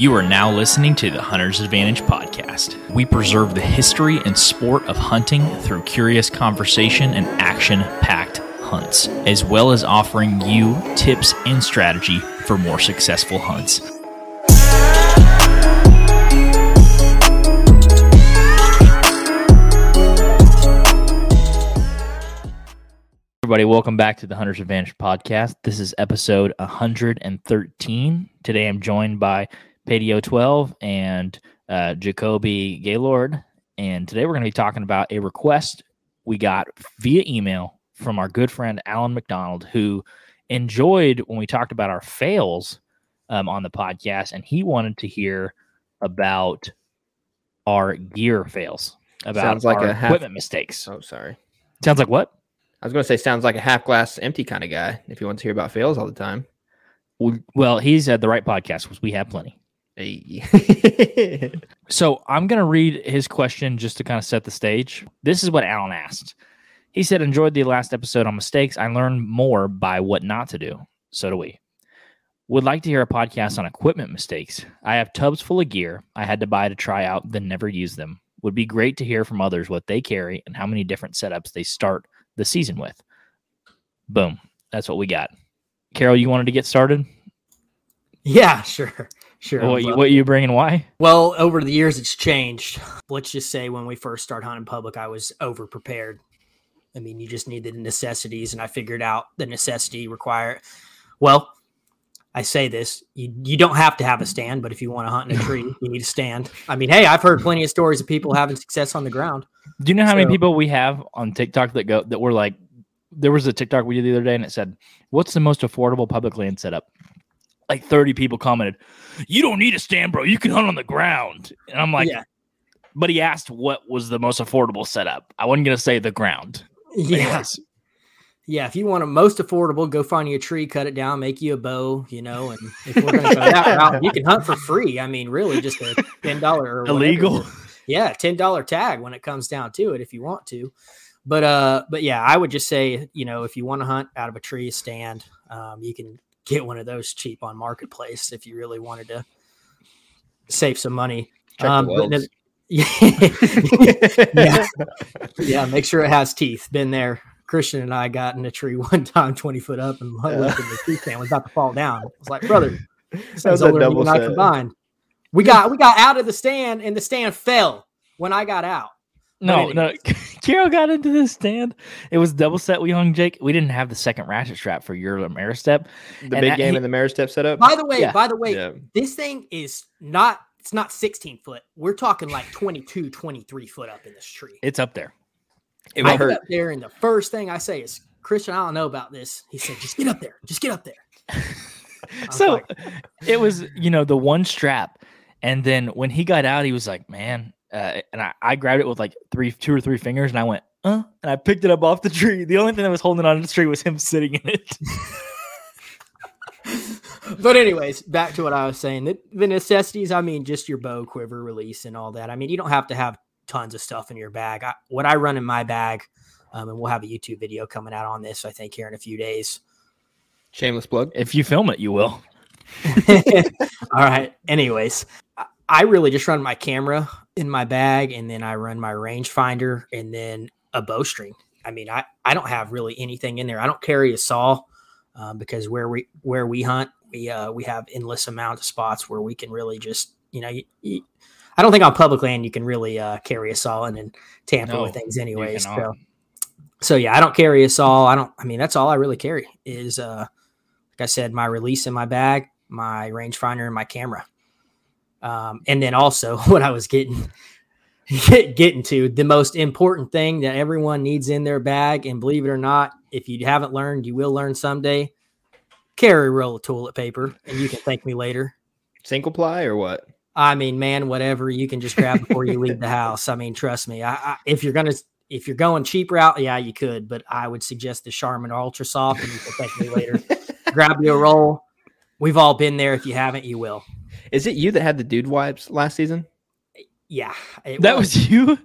You are now listening to the Hunter's Advantage podcast. We preserve the history and sport of hunting through curious conversation and action packed hunts, as well as offering you tips and strategy for more successful hunts. Everybody, welcome back to the Hunter's Advantage podcast. This is episode 113. Today I'm joined by Padio 12 and uh, Jacoby Gaylord. And today we're going to be talking about a request we got via email from our good friend Alan McDonald, who enjoyed when we talked about our fails um, on the podcast. And he wanted to hear about our gear fails, about Sounds like a half- equipment mistakes. Oh, sorry. Sounds like what? I was going to say sounds like a half glass empty kind of guy. If you want to hear about fails all the time. Well- Well, he's at the right podcast because we have plenty. Hey. So I'm going to read his question just to kind of set the stage. This is what Alan asked. He said, Enjoyed the last episode on mistakes. I learned more by what not to do. So do we. Would like to hear a podcast on equipment mistakes. I have tubs full of gear I had to buy to try out, then never use them. Would be great to hear from others what they carry and how many different setups they start the season with. Boom. That's what we got. Carol, you wanted to get started? Yeah, sure. Sure. What I'd you, love what you bring and why? Well, over the years, it's changed. Let's just say when we first started hunting public, I was over prepared. I mean, you just need the necessities, and I figured out the necessity require. Well, I say this: you you don't have to have a stand, but if you want to hunt in a tree, you need a stand. I mean, hey, I've heard plenty of stories of people having success on the ground. Do you know how many people we have on TikTok that go that were like there was a TikTok we did the other day and it said, What's the most affordable public land setup? Like 30 people commented, You don't need a stand, bro. You can hunt on the ground. And I'm like, yeah, but he asked what was the most affordable setup. I wasn't gonna say the ground. yeah, Anyways, yeah. If you want a most affordable, go find you a tree, cut it down, make you a bow, you know. And if we're gonna go that route, you can hunt for free. I mean, really, just a ten dollar or illegal. yeah, ten dollar tag when it comes down to it, if you want to. But uh, but yeah, I would just say, you know, if you want to hunt out of a tree stand, um, you can get one of those cheap on marketplace if you really wanted to save some money. Check Um, the but welds. yeah, yeah, make sure it has teeth. Been there. Christian and I got in a tree one time, twenty foot up, and looked Yeah. and the tree stand was about to fall down. I was like, brother, That Sounds was a older than you double and I combined. We got we got out of the stand and the stand fell when I got out. No, But no. Anyways. Carol got into this stand. It was double set we hung Jake. We didn't have the second ratchet strap for your Ameristep. The And big that- game he- and the Ameristep setup. By the way, Yeah. by the way, Yeah. this thing is not it's not 16 foot. We're talking like 22, 23 foot up in this tree. It's up there. It I would get up there and the first thing I say is, Christian, I don't know about this. He said, just get up there. Just get up there. so like- it was you know the one strap and then when he got out he was like man uh, and I, I grabbed it with like three two or three fingers and i went uh and i picked it up off the tree the only thing that was holding on to the tree was him sitting in it but anyways, back to what I was saying. The, the necessities, I mean, just your bow, quiver, release, and all that. I mean, you don't have to have tons of stuff in your bag. I, what I run in my bag, um, and we'll have a YouTube video coming out on this, I think, here in a few days. Shameless plug. if you film it you will all right. Anyways, I- really just run my camera in my bag, and then I run my rangefinder, and then a bowstring. I mean, I, I don't have really anything in there. I don't carry a saw um, because where we where we hunt, we uh, we have endless amount of spots where we can really just you know. You, you, I don't think on public land you can really uh, carry a saw and tamper No, with things anyways. So, so yeah, I don't carry a saw. I don't. I mean, that's all I really carry is uh, like I said, my release in my bag, my rangefinder, and my camera. Um, and then also what I was getting getting to the most important thing that everyone needs in their bag, and believe it or not, if you haven't learned, you will learn someday. Carry a roll of toilet paper, and you can thank me later. Single ply or what? I mean, man, whatever you can just grab before you leave the house. I mean, trust me. I, I, if you're gonna if you're going cheap route, yeah, you could, but I would suggest the Charmin Ultra Soft, and you can thank me later. grab you a roll. We've all been there. If you haven't, you will. Is it you that had the dude wipes last season? Yeah, it that was you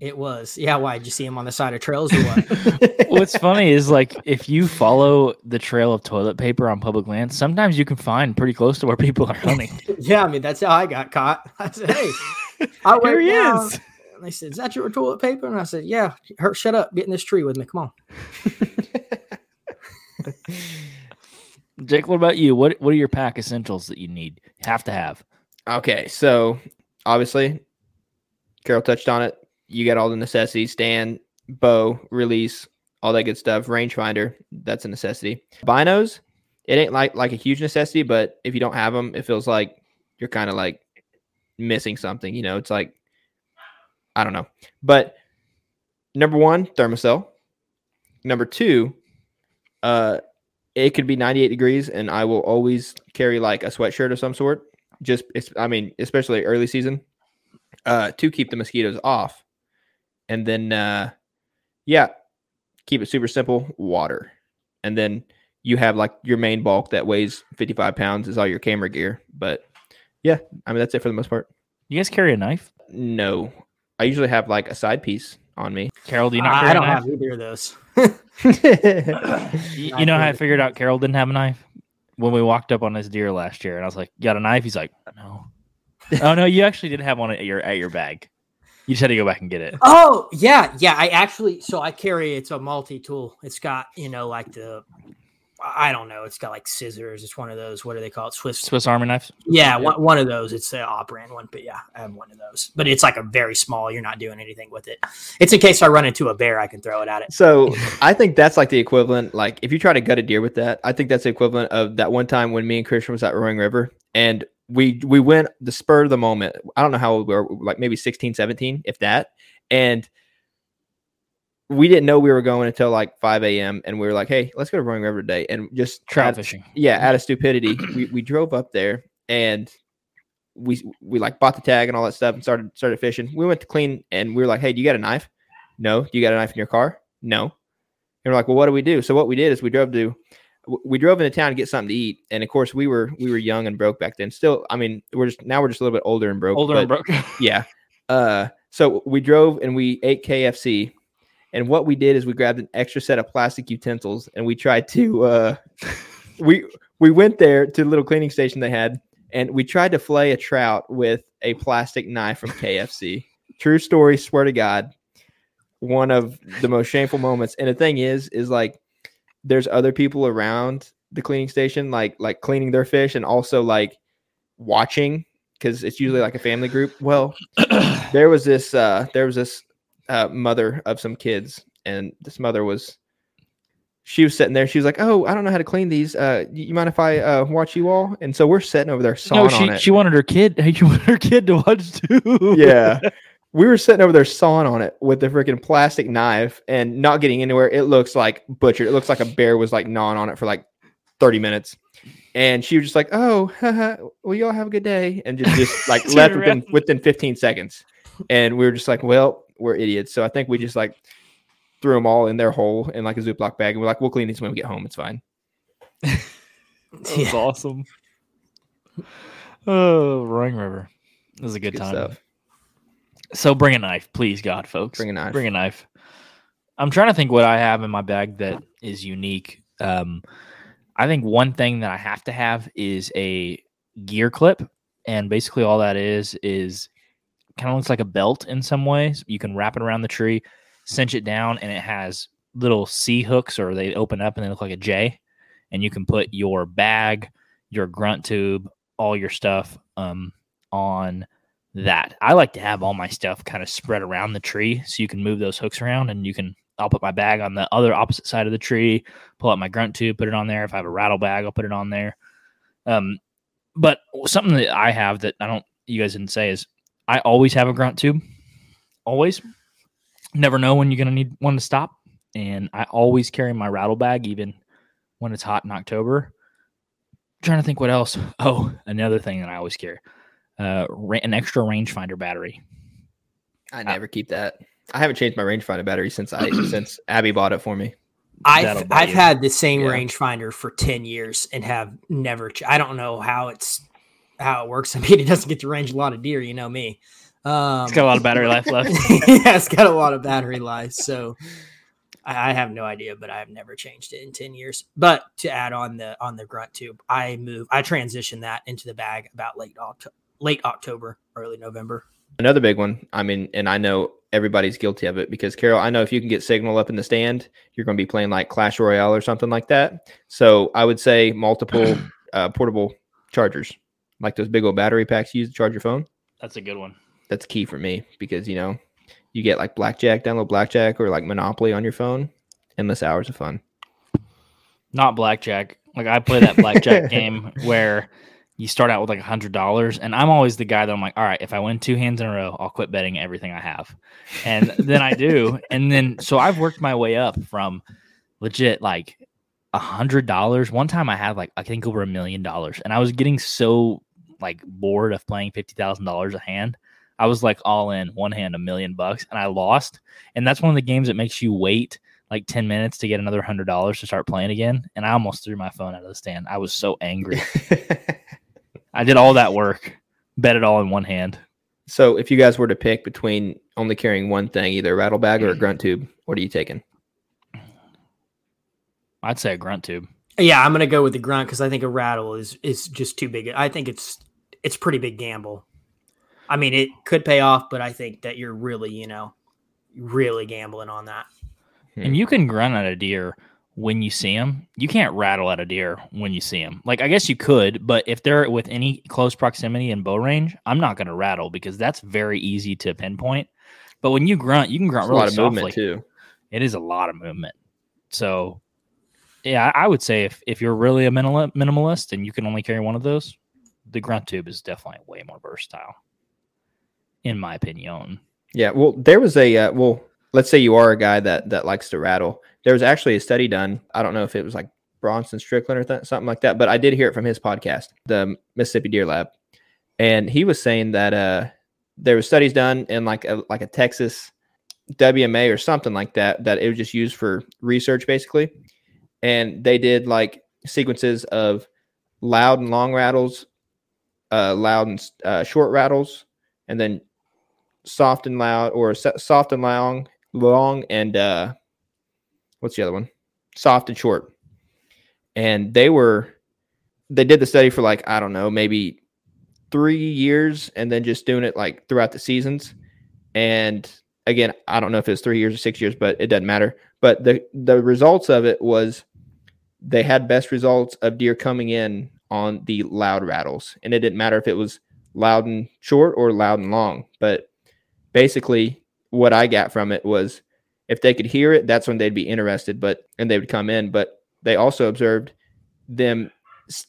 It was. Yeah. Why did you see him on the side of trails or what? What's funny is like if you follow the trail of toilet paper on public land, sometimes you can find pretty close to where people are hunting. yeah. I mean, that's how I got caught. I said, hey, I Here went he down, is. And they said, "Is that your toilet paper?" And I said, "Yeah." Her, shut up. Get in this tree with me. Come on. Jake, what about you? What what are your pack essentials that you need? Have to have. Okay, so obviously, Carol touched on it. You got all the necessities: stand, bow, release, all that good stuff. Rangefinder, that's a necessity. Binos, it ain't like like a huge necessity, but if you don't have them, it feels like you're kind of like missing something. You know, it's like I don't know. But number one, Thermacell. Number two, uh, it could be 98 degrees, and I will always carry like a sweatshirt of some sort. Just, I mean, especially early season, uh, to keep the mosquitoes off. And then, uh, yeah, keep it super simple. Water, and then you have like your main bulk that weighs 55 pounds is all your camera gear. But yeah, I mean that's it for the most part. You guys carry a knife? No, I usually have like a side piece on me. Carol, do you not I, carry I a don't knife? have either of those. You, you know how I figured out Carol didn't have a knife when we walked up on this deer last year, and I was like, "You got a knife?" He's like, "No." oh no, you actually did have one at your at your bag. You just had to go back and get it. Oh yeah, yeah. I actually so I carry it's a multi tool. It's got you know like the I don't know. It's got like scissors. It's one of those. What do they call it? Swiss. Swiss Army knives. Yeah, one, one of those. It's the operand one, but yeah, I have one of those. But it's like a very small. You're not doing anything with it. It's in case I run into a bear, I can throw it at it. So I think that's like the equivalent. Like if you try to gut a deer with that, I think that's the equivalent of that one time when me and Christian was at Roaring River and we we went the spur of the moment. I don't know how old we were, like maybe 16, 17, if that. And we didn't know we were going until like 5 a.m. and we were like, hey, let's go to Roaring River today. And just Trout out- fishing. yeah, out of stupidity, we, we drove up there and we we like bought the tag and all that stuff and started started fishing. We went to clean and we were like, "Hey, do you got a knife? No. Do you got a knife in your car? No." And we're like, "Well, what do we do?" So what we did is we drove to we drove into town to get something to eat, and of course we were we were young and broke back then. Still, I mean, we're just now we're just a little bit older and broke. Older and broke. yeah. Uh, so we drove and we ate KFC, and what we did is we grabbed an extra set of plastic utensils and we tried to uh, we we went there to the little cleaning station they had, and we tried to flay a trout with a plastic knife from KFC. True story, swear to God. One of the most shameful moments. And the thing is, is like there's other people around the cleaning station, like like cleaning their fish and also like watching because it's usually like a family group. Well, there was this uh there was this uh mother of some kids, and this mother was she was sitting there. She was like, "Oh, I don't know how to clean these. Uh, you mind if I uh watch you all?" And so we're sitting over there sawing no, on she it. she wanted her kid. She wanted her kid to watch too. yeah. We were sitting over there sawing on it with the freaking plastic knife and not getting anywhere. It looks like butchered. It looks like a bear was like gnawing on it for like 30 minutes. And she was just like, Oh, haha, well, y'all have a good day. And just, just like left within, within 15 seconds. And we were just like, Well, we're idiots. So I think we just like threw them all in their hole in like a Ziploc bag. And we're like, We'll clean these when we get home. It's fine. That was Yeah. awesome. Oh, Roaring River. This is a good, Good time. stuff. So bring a knife, please, God, folks. Bring a knife. Bring a knife. I'm trying to think what I have in my bag that is unique. Um, I think one thing that I have to have is a gear clip, and basically all that is is kind of looks like a belt in some ways. You can wrap it around the tree, cinch it down, and it has little C hooks, or they open up and they look like a J, and you can put your bag, your grunt tube, all your stuff um, on that. I like to have all my stuff kind of spread around the tree so you can move those hooks around and you can I'll put my bag on the other opposite side of the tree, pull out my grunt tube, put it on there. If I have a rattle bag, I'll put it on there. Um but something that I have that I don't you guys didn't say is I always have a grunt tube. Always. Never know when you're gonna need one to stop. And I always carry my rattle bag even when it's hot in October. trying to think what else. Oh, another thing that I always carry uh, ra- an extra rangefinder battery. I never keep that. I haven't changed my rangefinder battery since I since Abby bought it for me. I've I've you. had the same Yeah. rangefinder for ten years and have never. Ch- I don't know how it's how it works. I mean, it doesn't get to range a lot of deer. You know me. Um, It's got a lot of battery life left. yeah, it's got a lot of battery life. So I, I have no idea, but I've never changed it in 10 years. But to add on the on the grunt tube, I move I transition that into the bag about late October late October, early November. Another big one. I mean, and I know everybody's guilty of it because Carol, I know if you can get signal up in the stand, you're going to be playing like Clash Royale or something like that. So I would say multiple uh, portable chargers, like those big old battery packs you use to charge your phone. That's a good one. That's key for me because you know you get like blackjack, download blackjack or like Monopoly on your phone. Endless hours of fun. Not blackjack. Like I play that blackjack game where you start out with like a hundred dollars, and I'm always the guy that I'm like, all right, if I win two hands in a row, I'll quit betting everything I have, and then I do, and then so I've worked my way up from legit like a hundred dollars. One time I had like I think over a million dollars, and I was getting so like bored of playing fifty thousand dollars a hand. I was like all in one hand a million bucks, and I lost. And that's one of the games that makes you wait like 10 minutes to get another hundred dollars to start playing again. And I almost threw my phone out of the stand. I was so angry. I did all that work, bet it all in one hand. so if you guys were to pick between only carrying one thing, either a rattle bag or a mm. grunt tube, what are you taking? I'd say a grunt tube. Yeah, I'm gonna go with the grunt because I think a rattle is is just too big. I think it's it's pretty big gamble. I mean, it could pay off, but I think that you're really, you know, really gambling on that. And you can grunt at a deer when you see them. You can't rattle at a deer when you see them. Like I guess you could, but if they're with any close proximity and bow range, I'm not going to rattle because that's very easy to pinpoint. But when you grunt, you can grunt There's a really lot of softly. movement too. It is a lot of movement. So, yeah, I would say if if you're really a minimal, minimalist and you can only carry one of those, the grunt tube is definitely way more versatile, in my opinion. Yeah, well, there was a uh, well, let's say you are a guy that that likes to rattle. There was actually a study done. I don't know if it was like Bronson Strickland or th- something like that, but I did hear it from his podcast, the Mississippi Deer Lab, and he was saying that uh, there were studies done in like a like a Texas WMA or something like that that it was just used for research basically, and they did like sequences of loud and long rattles, uh, loud and uh, short rattles, and then soft and loud or soft and long long and uh what's the other one? Soft and short. And they were they did the study for like i don't know maybe three years and then just doing it like throughout the seasons. And again i don't know if it's three years or six years but it doesn't matter. But the the results of it was they had best results of deer coming in on the loud rattles and it didn't matter if it was loud and short or loud and long but basically what I got from it was if they could hear it, that's when they'd be interested, but and they would come in. But they also observed them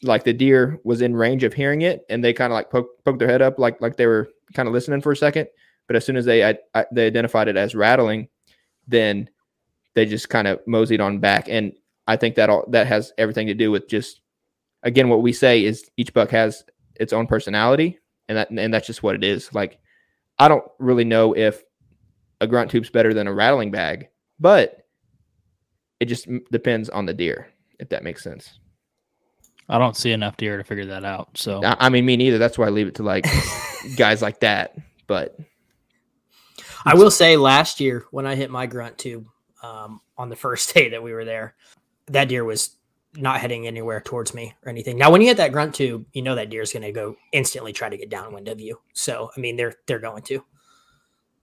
like the deer was in range of hearing it, and they kind of like poke, poked their head up, like like they were kind of listening for a second. But as soon as they I, I, they identified it as rattling, then they just kind of moseyed on back. And I think that all that has everything to do with just again what we say is each buck has its own personality, and that and that's just what it is. Like I don't really know if a grunt tube's better than a rattling bag, but it just depends on the deer, if that makes sense. I don't see enough deer to figure that out. So I, I mean, me neither. That's why I leave it to like guys like that. But I will say last year when I hit my grunt tube um, on the first day that we were there, that deer was not heading anywhere towards me or anything. Now, when you hit that grunt tube, you know that deer is going to go instantly try to get downwind of you. So, I mean, they're they're going to.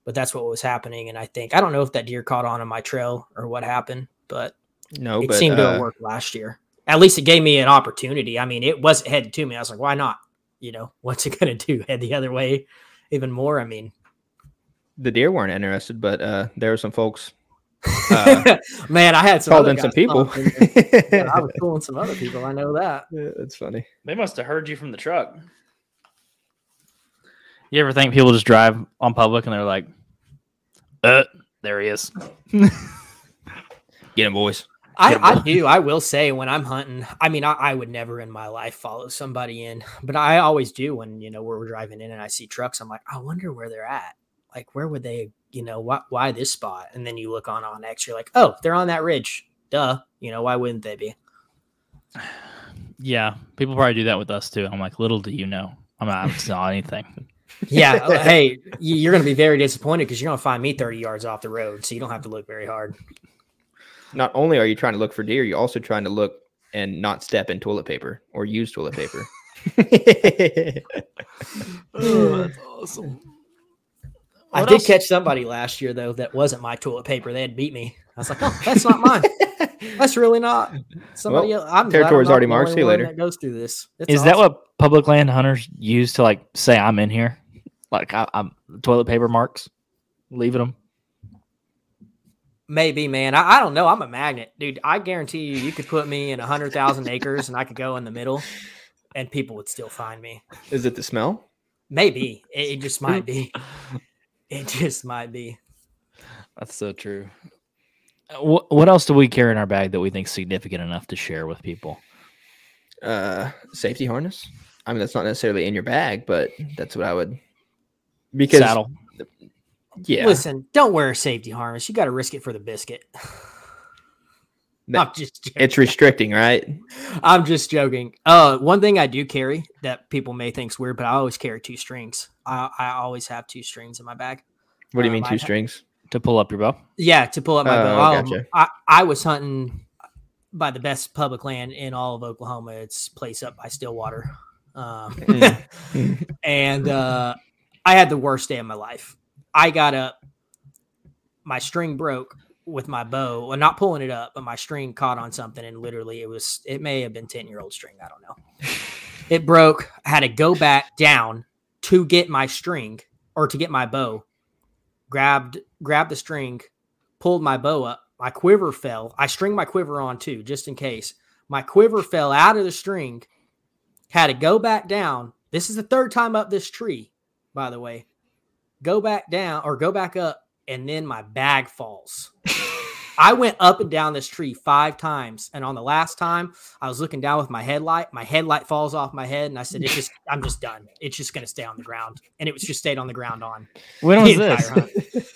But that's what was happening, and I think I don't know if that deer caught on in my trail or what happened, but no, it but seemed to uh, have worked last year. At least it gave me an opportunity. I mean, it wasn't headed to me. I was like, why not? You know, what's it going to do? Head the other way even more? I mean, the deer weren't interested, but uh, there were some folks Uh, man, I had some called in some people. call and- Yeah, I was fooling some other people. I know that. Yeah, That's funny. they must have heard you from the truck. You ever think people just drive on public and they're like, "Uh, there he is." Get him, boys. I, I do. I will say when I'm hunting, I mean, I, I would never in my life follow somebody in, but I always do when, you know, we're driving in and I see trucks. I'm like, I wonder where they're at. Like, where would they, you know, why, why this spot? And then you look on onX, you're like, oh, they're on that ridge. Duh. You know, why wouldn't they be? Yeah, people probably do that with us too. I'm like, little do you know, I'm not I saw anything. Yeah. uh, hey, you- you're going to be very disappointed because you're going to find me 30 yards off the road, so you don't have to look very hard. Not only are you trying to look for deer, you're also trying to look and not step in toilet paper or use toilet paper. Oh, that's awesome. I What did else? catch somebody last year though that wasn't my toilet paper. They had beat me. I was like, oh, that's not mine. That's really not somebody Well, else. I'm glad I'm territory's already marked. See you later. That goes through this. It's Is that what public land hunters use to like say I'm in here? Like I, I'm toilet paper marks, leaving them. Maybe, man. I, I don't know. I'm a magnet, dude. I guarantee you, you could put me in a hundred thousand acres, and I could go in the middle, and people would still find me. Is it the smell? Maybe it, it just might be. It just might be. That's so true. What what else do we carry in our bag that we think significant enough to share with people? Uh, safety harness. I mean, that's not necessarily in your bag, but that's what I would. Because Saddle. yeah, Listen, don't wear a safety harness. You got to risk it for the biscuit. That- I'm just joking. it's restricting, right? I'm just joking. Uh, one thing I do carry that people may think's weird, but I always carry two strings. I, I always have two strings in my bag. What do you Um, mean I two ha- strings? to pull up your bow. Yeah, to pull up my Oh, bow. Um. I, I was hunting by the best public land in all of Oklahoma. It's a place up by Stillwater. Um, Mm. and uh, I had the worst day of my life. I got up, my string broke with my bow, well, not pulling it up, but my string caught on something, and literally it was it may have been ten year old string. I don't know. It broke. I had to go back down to get my string or to get my bow. Grabbed grabbed the string, pulled my bow up. My quiver fell. I string my quiver on too, just in case. My quiver fell out of the string. Had to go back down. This is the third time up this tree, by the way. Go back down or go back up, and then my bag falls. I went up and down this tree five times, and on the last time, I was looking down with my headlight. My headlight falls off my head, and I said, "It's just, I'm just done. It's just going to stay on the ground." And it was just stayed on the ground on. When was this?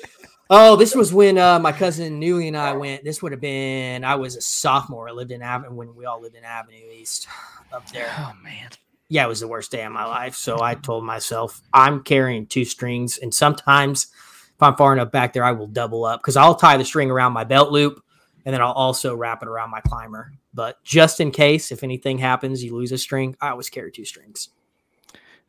Oh, this was when uh, my cousin Newly and I went. This would have been I was a sophomore. I lived in Avenue when we all lived in Avenue East up there. Oh man. Yeah, it was the worst day of my life. So I told myself I'm carrying two strings, and sometimes if I'm far enough back there, I will double up because I'll tie the string around my belt loop, and then I'll also wrap it around my climber. But just in case, if anything happens, you lose a string, I always carry two strings.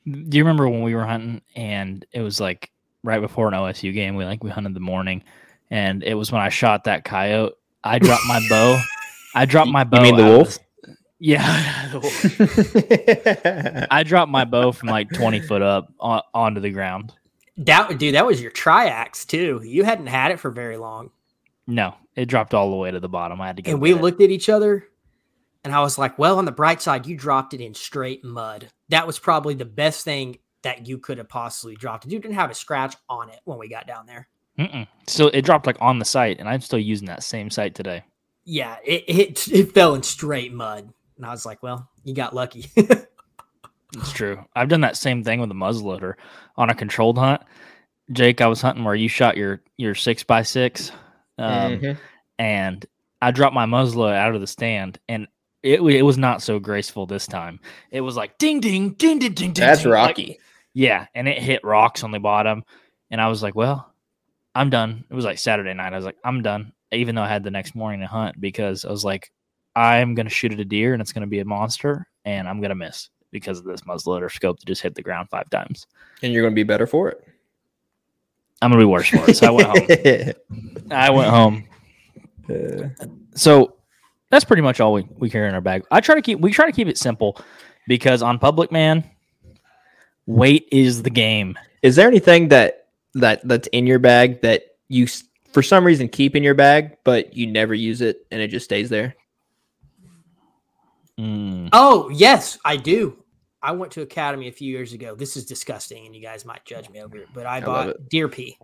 Do you remember when we were hunting and it was like right before an OSU game? We like we hunted the morning, and it was when I shot that coyote. I dropped my bow. I dropped my bow. You mean the out of wolf? yeah, the wolf. I dropped my bow from like twenty foot up on, onto the ground. That dude, that was your triax too. You hadn't had it for very long. No, it dropped all the way to the bottom. I had to go. and we it. looked at each other and I was like, well, on the bright side, you dropped it in straight mud. That was probably the best thing that you could have possibly dropped. You didn't have a scratch on it when we got down there. Mm-mm. So it dropped like on the sight, and I'm still using that same sight today. Yeah, it it, it fell in straight mud. And I was like, well, you got lucky. It's true. I've done that same thing with a muzzleloader on a controlled hunt. Jake, I was hunting where you shot your your six by six, um, Mhm. and I dropped my muzzleloader out of the stand, and it it was not so graceful this time. It was like ding ding ding ding ding. ding That's ding, like- rocky. yeah, and it hit rocks on the bottom, and I was like, well, I'm done. It was like Saturday night. I was like, I'm done, even though I had the next morning to hunt because I was like, I'm gonna shoot at a deer and it's gonna be a monster, and I'm gonna miss because of this muzzleloader scope that just hit the ground five times. and you're going to be better for it. I'm gonna be worse for it. So I went home. I went home. Uh, So that's pretty much all we, we carry in our bag. I try to keep we try to keep it simple because on public man, weight is the game. is there anything that that that's in your bag that you for some reason keep in your bag, but you never use it and it just stays there? Mm. oh, yes, I do. I went to Academy a few years ago. This is disgusting, and you guys might judge me over it, but I, love bought deer pee.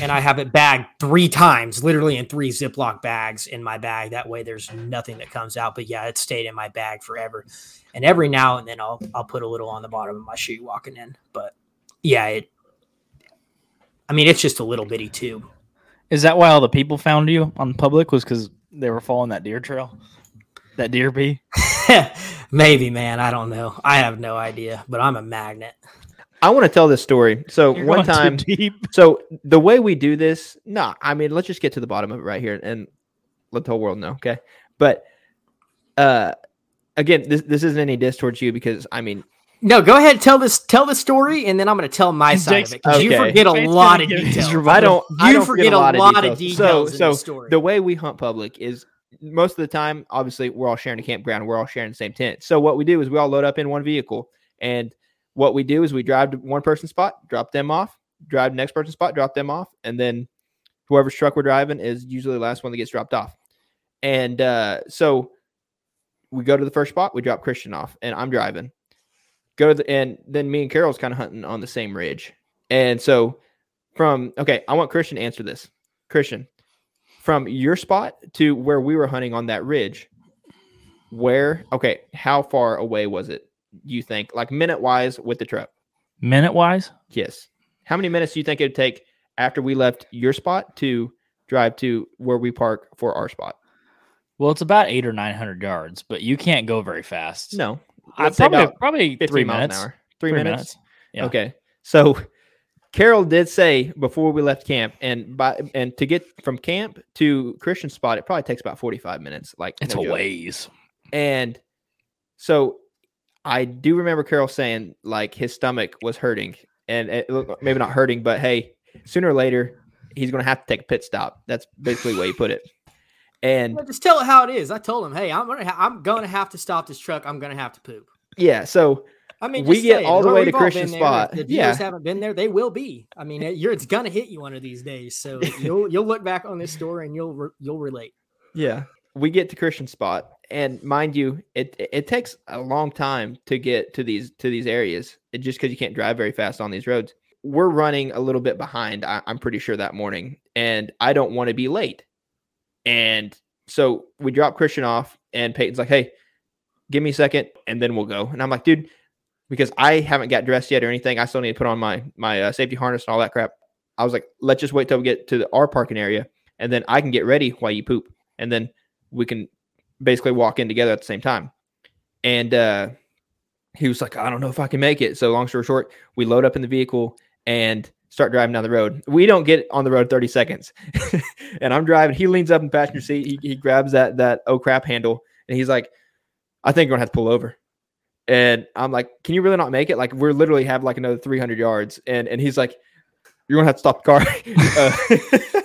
and I have it bagged three times, literally in three Ziploc bags in my bag. That way, there's nothing that comes out. But yeah, it stayed in my bag forever. And every now and then, I'll I'll put a little on the bottom of my shoe walking in. But yeah, it. I mean, it's just a little bitty tube. Is that why all the people found you on public was because they were following that deer trail, that deer pee? Maybe, man. I don't know. I have no idea. But I'm a magnet. I want to tell this story. So You're one time, deep. so the way we do this, no, I mean, let's just get to the bottom of it right here and let the whole world know. Okay. But uh again, this this isn't any diss towards you because I mean, No, go ahead. Tell this. Tell the story, and then I'm going to tell my side of it because you forget a Faith's lot of details. I don't I You don't forget a lot of details. details in So the so story. the way we hunt public is most of the time, obviously, we're all sharing a campground, we're all sharing the same tent. So what we do is we all load up in one vehicle, and what we do is we drive to one person's spot, drop them off, drive to next person's spot, drop them off, and then whoever's truck we're driving is usually the last one that gets dropped off. And uh, so we go to the first spot, we drop Christian off, and I'm driving. Go to the and then me and Carol's kind of hunting on the same ridge. And so from okay, I want Christian to answer this. Christian, from your spot to where we were hunting on that ridge, where okay, how far away was it? You think, like minute wise, with the truck? Minute wise, Yes. How many minutes do you think it would take after we left your spot to drive to where we park for our spot? well, it's about eight or nine hundred yards, but you can't go very fast. No, I probably probably 15 three miles minutes. an hour. Three, minutes. Yeah. Okay. So Carol did say before we left camp, and by and to get from camp to Christian spot, it probably takes about forty five minutes. Like It's no a joke. ways. And so I do remember Carol saying like his stomach was hurting, and it, maybe not hurting, but hey, sooner or later he's going to have to take a pit stop. That's basically the way he put it. And Well, just tell it how it is. I told him, hey, I'm gonna, ha- I'm gonna have to stop this truck. I'm gonna have to poop. yeah, so I mean, We get it. all the We're- way to there. spot. If the Yeah. haven't been there, they will be. I mean, it's gonna hit you one of these days. So you'll you'll look back on this story and you'll re- you'll relate. Yeah. We get to Christian spot. And mind you, it it it takes a long time to get to these to these areas. It, just because you can't drive very fast on these roads. We're running a little bit behind, I, I'm pretty sure that morning, and I don't want to be late. And so we drop Christian off, and Peyton's like, "Hey, give me a second, and then we'll go." And I'm like, "Dude," because I haven't got dressed yet or anything. I still need to put on my my uh, safety harness and all that crap. I was like, "Let's just wait till we get to the, our parking area, and then I can get ready while you poop, and then we can basically walk in together at the same time." And uh, he was like, "I don't know if I can make it." So long story short, we load up in the vehicle and start driving down the road. We don't get on the road 30 seconds. and I'm driving. He leans up in passenger seat. He, he grabs that that oh crap handle and he's like, I think we're gonna have to pull over. And I'm like, Can you really not make it? Like we're literally have like another 300 yards. And and he's like, You're gonna have to stop the car. uh,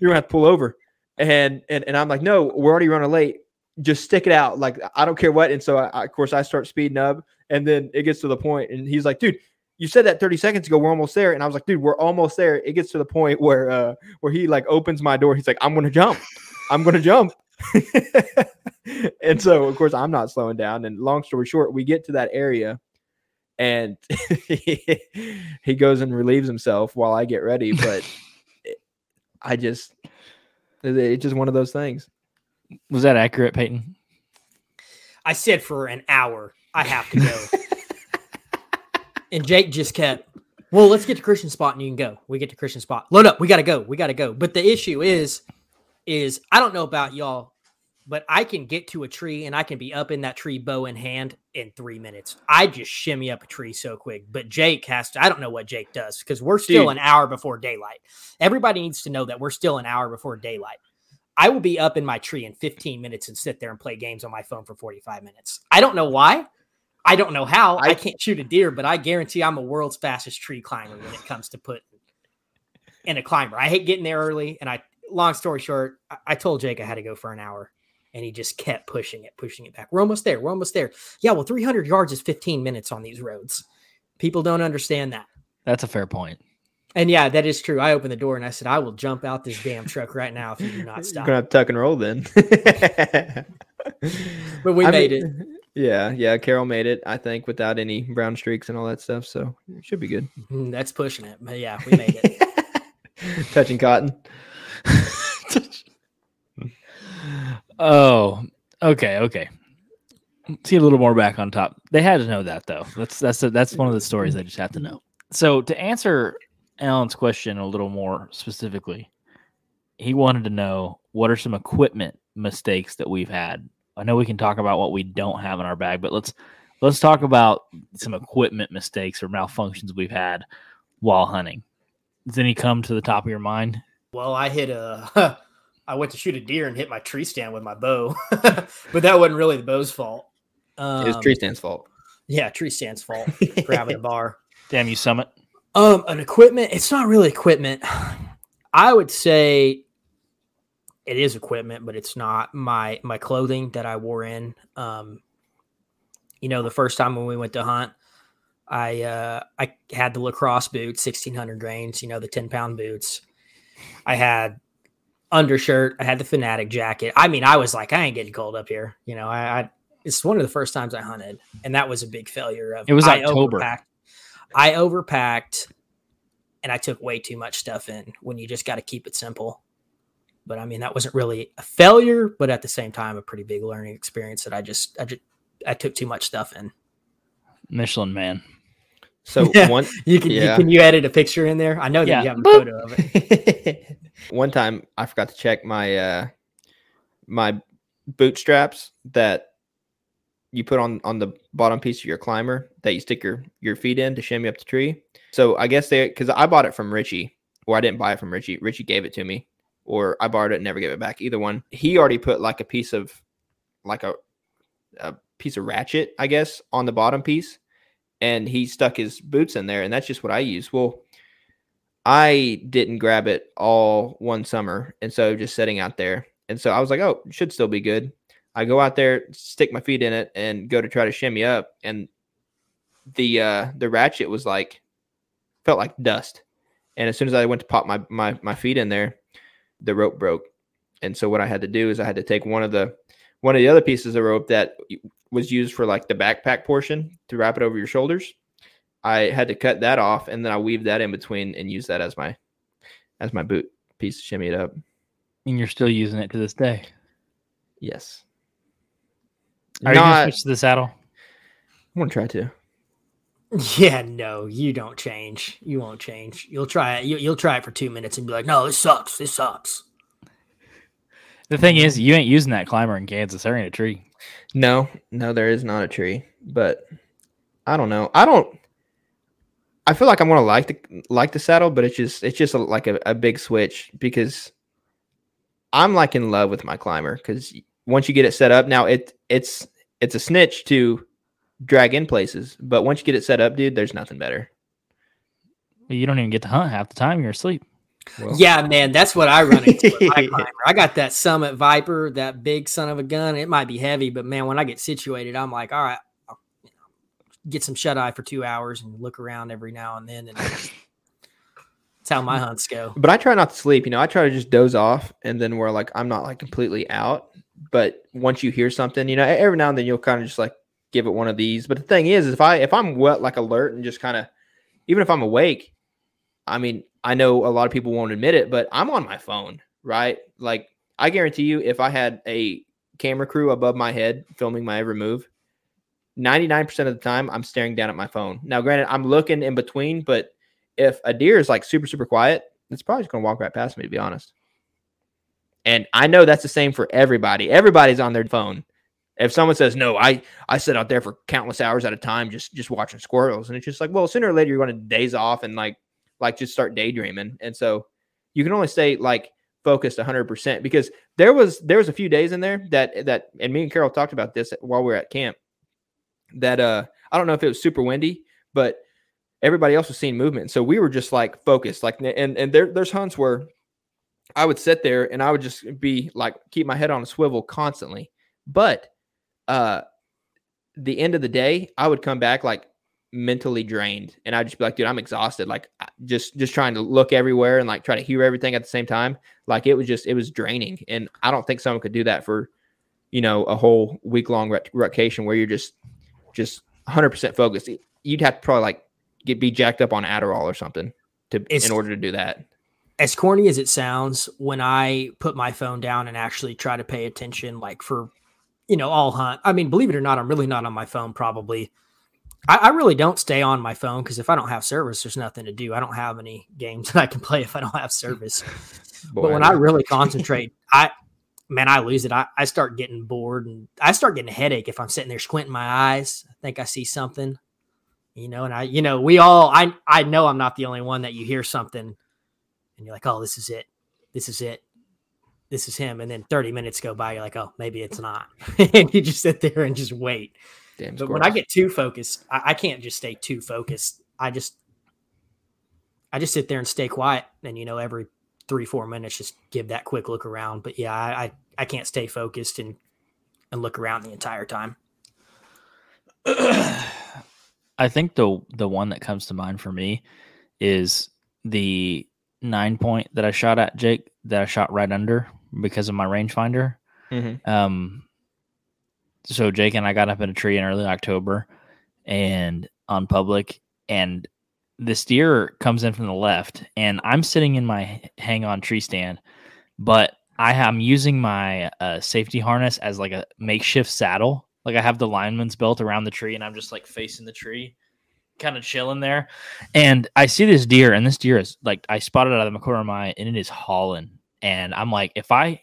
you're gonna have to pull over. And and and I'm like, No, we're already running late. Just stick it out. Like I don't care what. And so I, I- of course I start speeding up. And then it gets to the point, and he's like, Dude, you said that 30 seconds ago we're almost there and i was like dude we're almost there it gets to the point where uh where he like opens my door he's like i'm gonna jump i'm gonna jump and so of course i'm not slowing down and long story short we get to that area and he goes and relieves himself while i get ready but i just it- it's just one of those things Was that accurate, Peyton? I said for an hour, I have to go. and Jake just kept, well, let's get to Christian spot and you can go. We get to Christian spot. Load up. We got to go. We got to go. But the issue is, is I don't know about y'all, but I can get to a tree and I can be up in that tree bow in hand in three minutes. I just shimmy up a tree so quick. But Jake has to, I don't know what Jake does because we're still Dude. an hour before daylight. Everybody needs to know that we're still an hour before daylight. I will be up in my tree in 15 minutes and sit there and play games on my phone for 45 minutes. I don't know why. I don't know how. I, I- can't shoot a deer, but I guarantee I'm a world's fastest tree climber when it comes to putting in a climber. I hate getting there early. And I, long story short, I, I told Jake I had to go for an hour and he just kept pushing it, pushing it back. We're almost there. We're almost there. Yeah, well, 300 yards is 15 minutes on these roads. People don't understand that. That's a fair point. And yeah, that is true. I opened the door and I said, I will jump out this damn truck right now if you do not stop. you're stop. gonna have to tuck and roll then But we I made mean, Yeah, yeah. Carol made it, I think, without any brown streaks and all that stuff. So it should be good. Mm, That's pushing it. But yeah, we made it. Touching cotton. oh, okay, okay. See a little more back on top. They had to know that though. That's that's that's one of the stories they just have to know. So to answer Alan's question a little more specifically, he wanted to know what are some equipment mistakes that we've had. I know we can talk about what we don't have in our bag, but let's let's talk about some equipment mistakes or malfunctions we've had while hunting. Does any come to the top of your mind? Well, I hit a. I went to shoot a deer and hit my tree stand with my bow, but that wasn't really the bow's fault. Um, it was tree stand's fault. Yeah, tree stand's fault. Grabbing a bar. Damn you, Summit. Um, an equipment. It's not really equipment. I would say it is equipment, but it's not my my clothing that I wore in. Um, you know, the first time when we went to hunt, I uh, I had the lacrosse boots, sixteen hundred grains. You know, the ten pound boots. I had undershirt. I had the fanatic jacket. I mean, I was like, I ain't getting cold up here. You know, I, I it's one of the first times I hunted, and that was a big failure. Of It was I October. Overpacked, I overpacked, and I took way too much stuff in. When you just got to keep it simple. But I mean, that wasn't really a failure, but at the same time, a pretty big learning experience that I just I just I took too much stuff in. Michelin man. So Yeah. one You can Yeah. you, can you edit a picture in there? I know that Yeah. you have a photo of it. one time I forgot to check my uh my bootstraps that you put on on the bottom piece of your climber that you stick your your feet in to shimmy up the tree. So I guess they because I bought it from Richie, or I didn't buy it from Richie. Richie gave it to me, or I borrowed it and never gave it back. Either one. He already put like a piece of like a a piece of ratchet, I guess, on the bottom piece, and he stuck his boots in there, and that's just what I use. Well, I didn't grab it all one summer, and so just sitting out there, and so I was like, oh, should still be good. I go out there, stick my feet in it, and go to try to shimmy up, and the uh the ratchet was like felt like dust. And as soon as I went to pop my my my feet in there, the rope broke. And so what I had to do is I had to take one of the one of the other pieces of rope that was used for like the backpack portion to wrap it over your shoulders. I had to cut that off and then I weave that in between and use that as my as my boot piece to shimmy it up. And you're still using it to this day. Yes. Are you gonna switch to the saddle? I want to try to. Yeah, no, you don't change. You won't change. You'll try it. You, you'll try it for two minutes and be like, "No, this sucks. This sucks." The thing is, you ain't using that climber in Kansas. There ain't a tree. No, no, there is not a tree. But I don't know. I don't. I feel like I'm gonna like the like the saddle, but it's just it's just a, like a, a big switch because I'm like in love with my climber because once you get it set up, now it it's it's a snitch to drag in places, but once you get it set up, dude, there's nothing better. You don't even get to hunt half the time. You're asleep. Well, Yeah, man, that's what I run into. with my climber. I got that Summit Viper, that big son of a gun. It might be heavy, but man, when I get situated, I'm like, all right, I'll you know, get some shut eye for two hours and look around every now and then, and that's how my hunts go. But I try not to sleep. You know, I try to just doze off, and then where like I'm not like completely out. But once you hear something, you know, every now and then you'll kind of just like give it one of these. But the thing is, is if I if I'm wet like alert and just kind of, even if I'm awake, I mean, I know a lot of people won't admit it, but I'm on my phone, right? Like I guarantee you, if I had a camera crew above my head filming my every move, 99% of the time I'm staring down at my phone. Now, granted, I'm looking in between, but if a deer is like super, super quiet, it's probably just gonna walk right past me, to be honest. And I know that's the same for everybody. Everybody's on their phone. If someone says, No, I I sit out there for countless hours at a time just just watching squirrels, and it's just like, well, sooner or later you're gonna days off and like like just start daydreaming. And so you can only stay like focused 100% because there was there was a few days in there that that and me and Carol talked about this while we were at camp that uh I don't know if it was super windy but everybody else was seeing movement so we were just like focused like and and there there's hunts where I would sit there and I would just be like keep my head on a swivel constantly but uh the end of the day I would come back like mentally drained and I'd just be like dude I'm exhausted like just just trying to look everywhere and like try to hear everything at the same time like it was just it was draining and I don't think someone could do that for you know a whole week long rotation where you're just just 100% focused you'd have to probably like get be jacked up on Adderall or something to It's- in order to do that as corny as it sounds, when I put my phone down and actually try to pay attention, like for, you know, all hunt, I mean, believe it or not, I'm really not on my phone probably. I, I really don't stay on my phone because if I don't have service, there's nothing to do. I don't have any games that I can play if I don't have service. but when I really concentrate, I man, I lose it. I, I start getting bored and I start getting a headache if I'm sitting there squinting my eyes. I think I see something, you know, and I, you know, we all, I, I know I'm not the only one that you hear something and you're like, oh, this is it. This is it. This is him. And then 30 minutes go by. You're like, oh, maybe it's not. and you just sit there and just wait. Damn But when I get too focused, I, I can't just stay too focused. I just, I just sit there and stay quiet. And, you know, every three, four minutes, just give that quick look around. But yeah, I, I, I can't stay focused and, and look around the entire time. I think the the one that comes to mind for me is the nine point that I shot at Jake that I shot right under because of my rangefinder. Mhm. Um, so Jake and I got up in a tree in early October and on public, and this deer comes in from the left, and I'm sitting in my hang on tree stand, but I am using my uh, safety harness as like a makeshift saddle. Like I have the lineman's belt around the tree, and I'm just like facing the tree, kind of chilling there. And I see this deer, and this deer is like I spotted out of the corner of my eye, and it is hauling. And I'm like, if I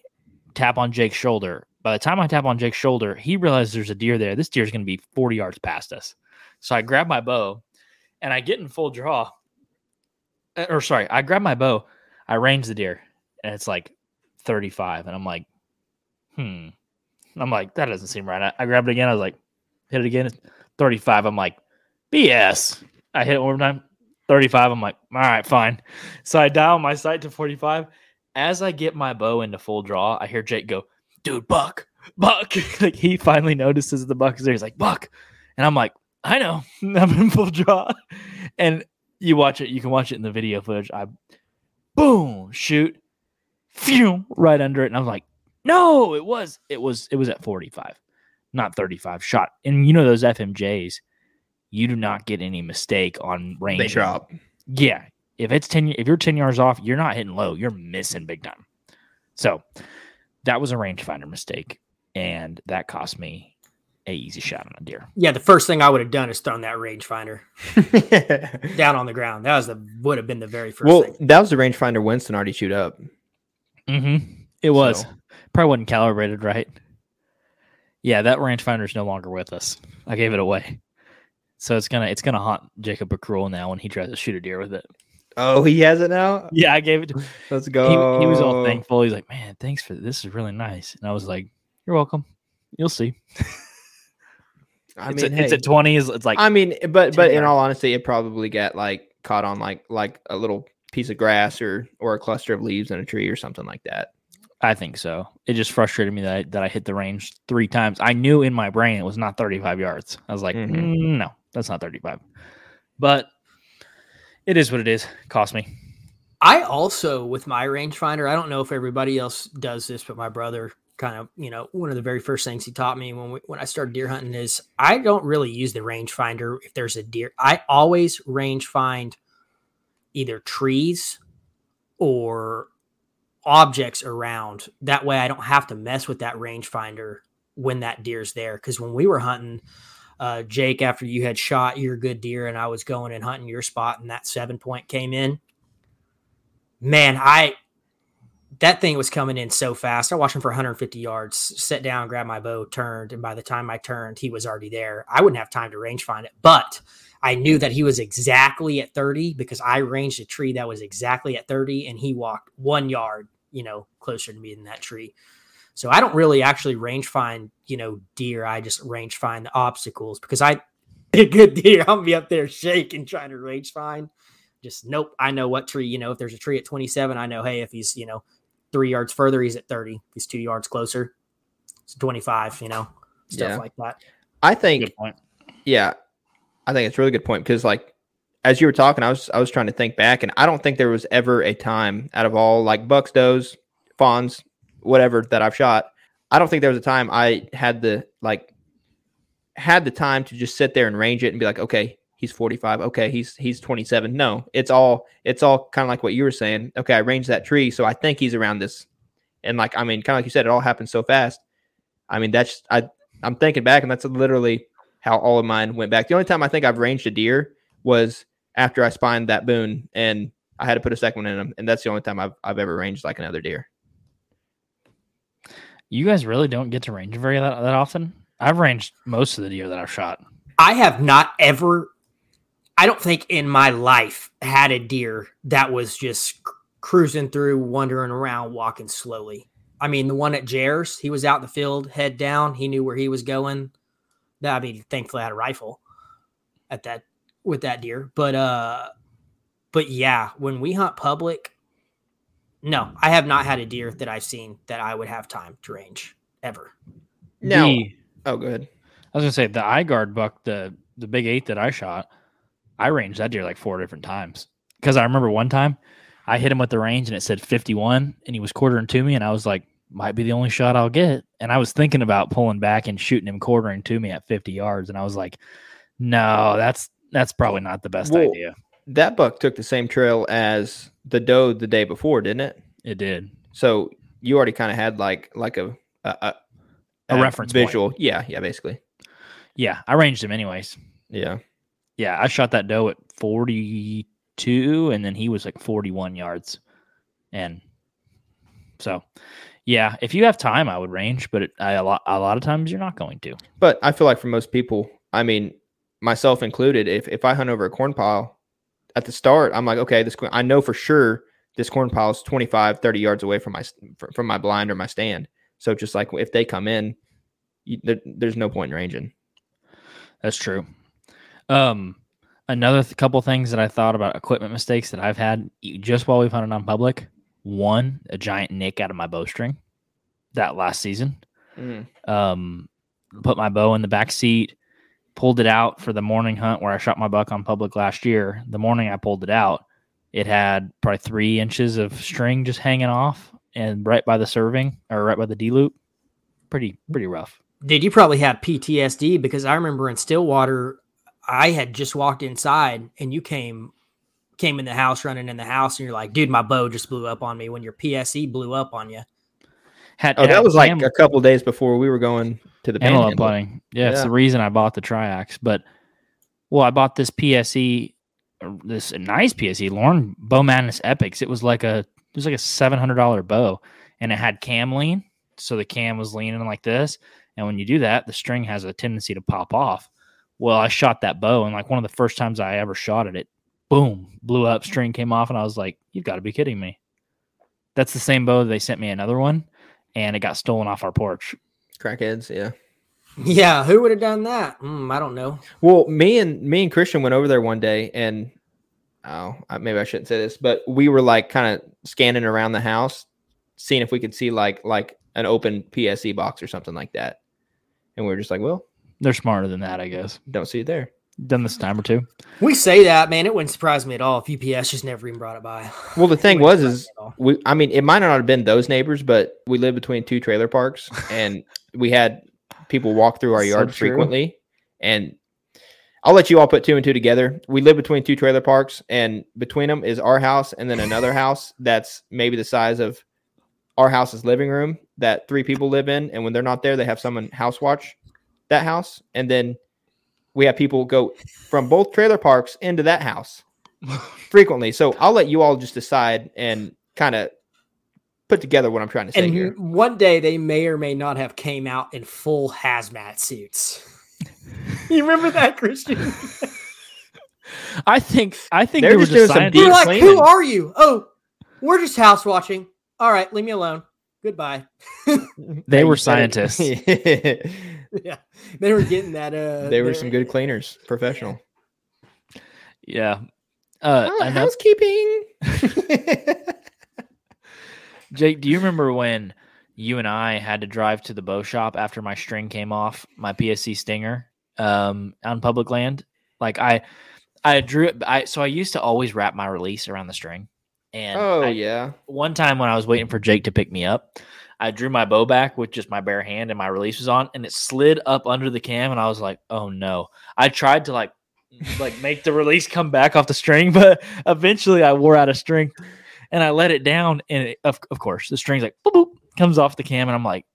tap on Jake's shoulder, by the time I tap on Jake's shoulder, he realizes there's a deer there. This deer is going to be 40 yards past us. So I grab my bow, and I get in full draw. Uh, Or sorry, I grab my bow, I range the deer, and it's like 35, and I'm like, hmm. I'm like, that doesn't seem right. I, I it again. I was like, hit it again. It's 35. I'm like, BS. I hit it one more time. 35. I'm like, all right, fine. So I dial my sight to 45. As I get my bow into full draw, I hear Jake go, dude, buck, buck. like he finally notices the buck is there. He's like, buck. And I'm like, I know. I'm in full draw. And you watch it, you can watch it in the video footage. I boom, shoot, phew, right under it. And I was like, no, it was, it was, it was at 45, not 35 shot. And you know, those FMJs, you do not get any mistake on range. They drop. Yeah. If it's 10, if you're 10 yards off, you're not hitting low, you're missing big time. So that was a rangefinder mistake. And that cost me a easy shot on a deer. Yeah, the first thing I would have done is thrown that rangefinder down on the ground. That was the would have been the very first well, thing. that was the rangefinder Winston already chewed up. Mm-hmm. It was So- probably wasn't calibrated right. Yeah, that rangefinder is no longer with us. I gave it away, so it's gonna it's gonna haunt Jacob Bacrul now when he tries to shoot a deer with it. Oh, he has it now. Yeah, I gave it. to Let's go. he was all thankful. He's like, "Man, thanks for this. Is really nice." And I was like, "You're welcome. You'll see." I it's, mean, a, it's hey, a twenty. Is it's like I mean, but but in all honesty, it probably got like caught on like like a little piece of grass or or a cluster of leaves in a tree or something like that. I think so. It just frustrated me that I, that I hit the range three times. I knew in my brain it was not 35 yards. I was like, Mhm. "Mm, no, that's not 35. But it is what it is. Cost me. I also, with my rangefinder, I don't know if everybody else does this, but my brother kind of, you know, one of the very first things he taught me when we, when I started deer hunting is I don't really use the rangefinder if there's a deer. I always range find either trees or objects around. That way I don't have to mess with that rangefinder when that deer's there. Because when we were hunting, uh, Jake, after you had shot your good deer and I was going and hunting your spot and that seven point came in, man, I that thing was coming in so fast. I watched him for 150 yards, sit down, grabbed my bow, turned, and by the time I turned, he was already there. I wouldn't have time to range find it, but I knew that he was exactly at 30 because I ranged a tree that was exactly at 30 and he walked one yard, you know, closer to me than that tree. So I don't really actually range find, you know, deer. I just range find the obstacles because I a good deer, I'll be up there shaking trying to range find. Just nope. I know what tree, you know, if there's a tree at 27, I know, hey, if he's, you know, three yards further, he's at 30. If he's two yards closer, it's 25, you know, stuff Yeah. like that. I think Good point. Yeah, I think it's a really good point because, like, as you were talking, I was I was trying to think back, and I don't think there was ever a time out of all like bucks, does, fawns, whatever that I've shot. I don't think there was a time I had the like had the time to just sit there and range it and be like, okay, he's 45, okay, he's he's 27. No, it's all it's all kind of like what you were saying. Okay, I ranged that tree, so I think he's around this, and like I mean, kind of like you said, it all happened so fast. I mean, that's I I'm thinking back, and that's literally how all of mine went back. The only time I think I've ranged a deer was after I spined that boon and I had to put a second one in him, and that's the only time I've I've ever ranged like another deer. You guys really don't get to range very that, that often. I've ranged most of the deer that I've shot. I have not ever, I don't think in my life had a deer that was just cr- cruising through, wandering around, walking slowly. I mean, the one at Jers, he was out in the field, head down. He knew where he was going. That I mean, thankfully, I had a rifle at that with that deer. But uh, but yeah, when we hunt public, no, I have not had a deer that I've seen that I would have time to range ever. No. The- oh, good. I was gonna say the eye guard buck, the the big eight that I shot, I ranged that deer like four different times. Because I remember one time I hit him with the range and it said 51 and he was quartering to me and I was like, might be the only shot I'll get. And I was thinking about pulling back and shooting him quartering to me at 50 yards. And I was like, no, that's that's probably not the best Well, idea. That buck took the same trail as the doe the day before, didn't it? It did. So you already kind of had like like a a, a, A reference point. visual. Yeah, yeah, basically. Yeah, I ranged him anyways. Yeah. Yeah, I shot that doe at 42 and then he was like 41 yards. And so, yeah, if you have time, I would range, but it, I, a, lot, a lot of times you're not going to. But I feel like for most people, I mean, myself included, if if I hunt over a corn pile at the start, I'm like, okay, this I know for sure this corn pile is 25, 30 yards away from my from my blind or my stand. So just like if they come in, you, there, there's no point in ranging. That's true. Um, another th- couple things that I thought about equipment mistakes that I've had just while we've hunted on public. One, a giant nick out of my bowstring that last season. um, put my bow in the back seat, pulled it out for the morning hunt where I shot my buck on public last year. The morning I pulled it out, it had probably three inches of string just hanging off and right by the serving or right by the D loop. Pretty, pretty rough. Dude, you probably have PTSD because I remember in Stillwater, I had just walked inside and you came came in the house running in the house and you're like, dude, my bow just blew up on me when your PSE blew up on you. Had, Oh, had that was like a couple days before we were going to the antelope hunting. Yeah, it's the reason I bought the triax. But well, I bought this PSE, uh, this nice PSE, Lauren Bow Madness Epics. It was like a it was like a seven hundred dollar bow, and it had cam lean, so the cam was leaning like this. And when you do that, the string has a tendency to pop off. Well, I shot that bow, and like one of the first times I ever shot it, it boom blew up, string came off, and I was like, "You've got to be kidding me!" That's the same bow. They sent me another one, and it got stolen off our porch. Crackheads, yeah. Yeah, who would have done that? Mm, I don't know. Well, me and me and Christian went over there one day, and oh, maybe I shouldn't say this, but we were like kind of scanning around the house, seeing if we could see like like an open PSE box or something like that. And we were just like, well, They're smarter than that, I guess. don't see it there. Done this time or two. We say that, man. It wouldn't surprise me at all if UPS just never even brought it by. Well, the thing was, is surprise me at all. we, I mean, it might not have been those neighbors, but we live between two trailer parks, and we had people walk through our So yard true. frequently. And I'll let you all put two and two together. We live between two trailer parks, and between them is our house, and then another house that's maybe the size of our house's living room that three people live in. And when they're not there, they have someone house watch that house, and then we have people go from both trailer parks into that house frequently. So I'll let you all just decide and kind of put together what I'm trying to say and here. one day they may or may not have came out in full hazmat suits. you remember that, Christian? I think I think They're they were just doing some. We're deep like, cleaning. who are you? Oh, we're just house watching. All right, leave me alone. Goodbye. They were you said it. scientists. yeah, they were getting that. Uh, they were some good cleaners, professional. Yeah. Uh, Oh, housekeeping. Jake, do you remember when you and I had to drive to the bow shop after my string came off my PSE Stinger um, on public land? Like I, I drew it. I so I used to always wrap my release around the string, and oh I- yeah. one time when I was waiting for Jake to pick me up, I drew my bow back with just my bare hand and my release was on and it slid up under the cam and I was like, "Oh no." I tried to like like make the release come back off the string, but eventually I wore out of string and I let it down and it, of, of course the string's like boop, boop comes off the cam and I'm like,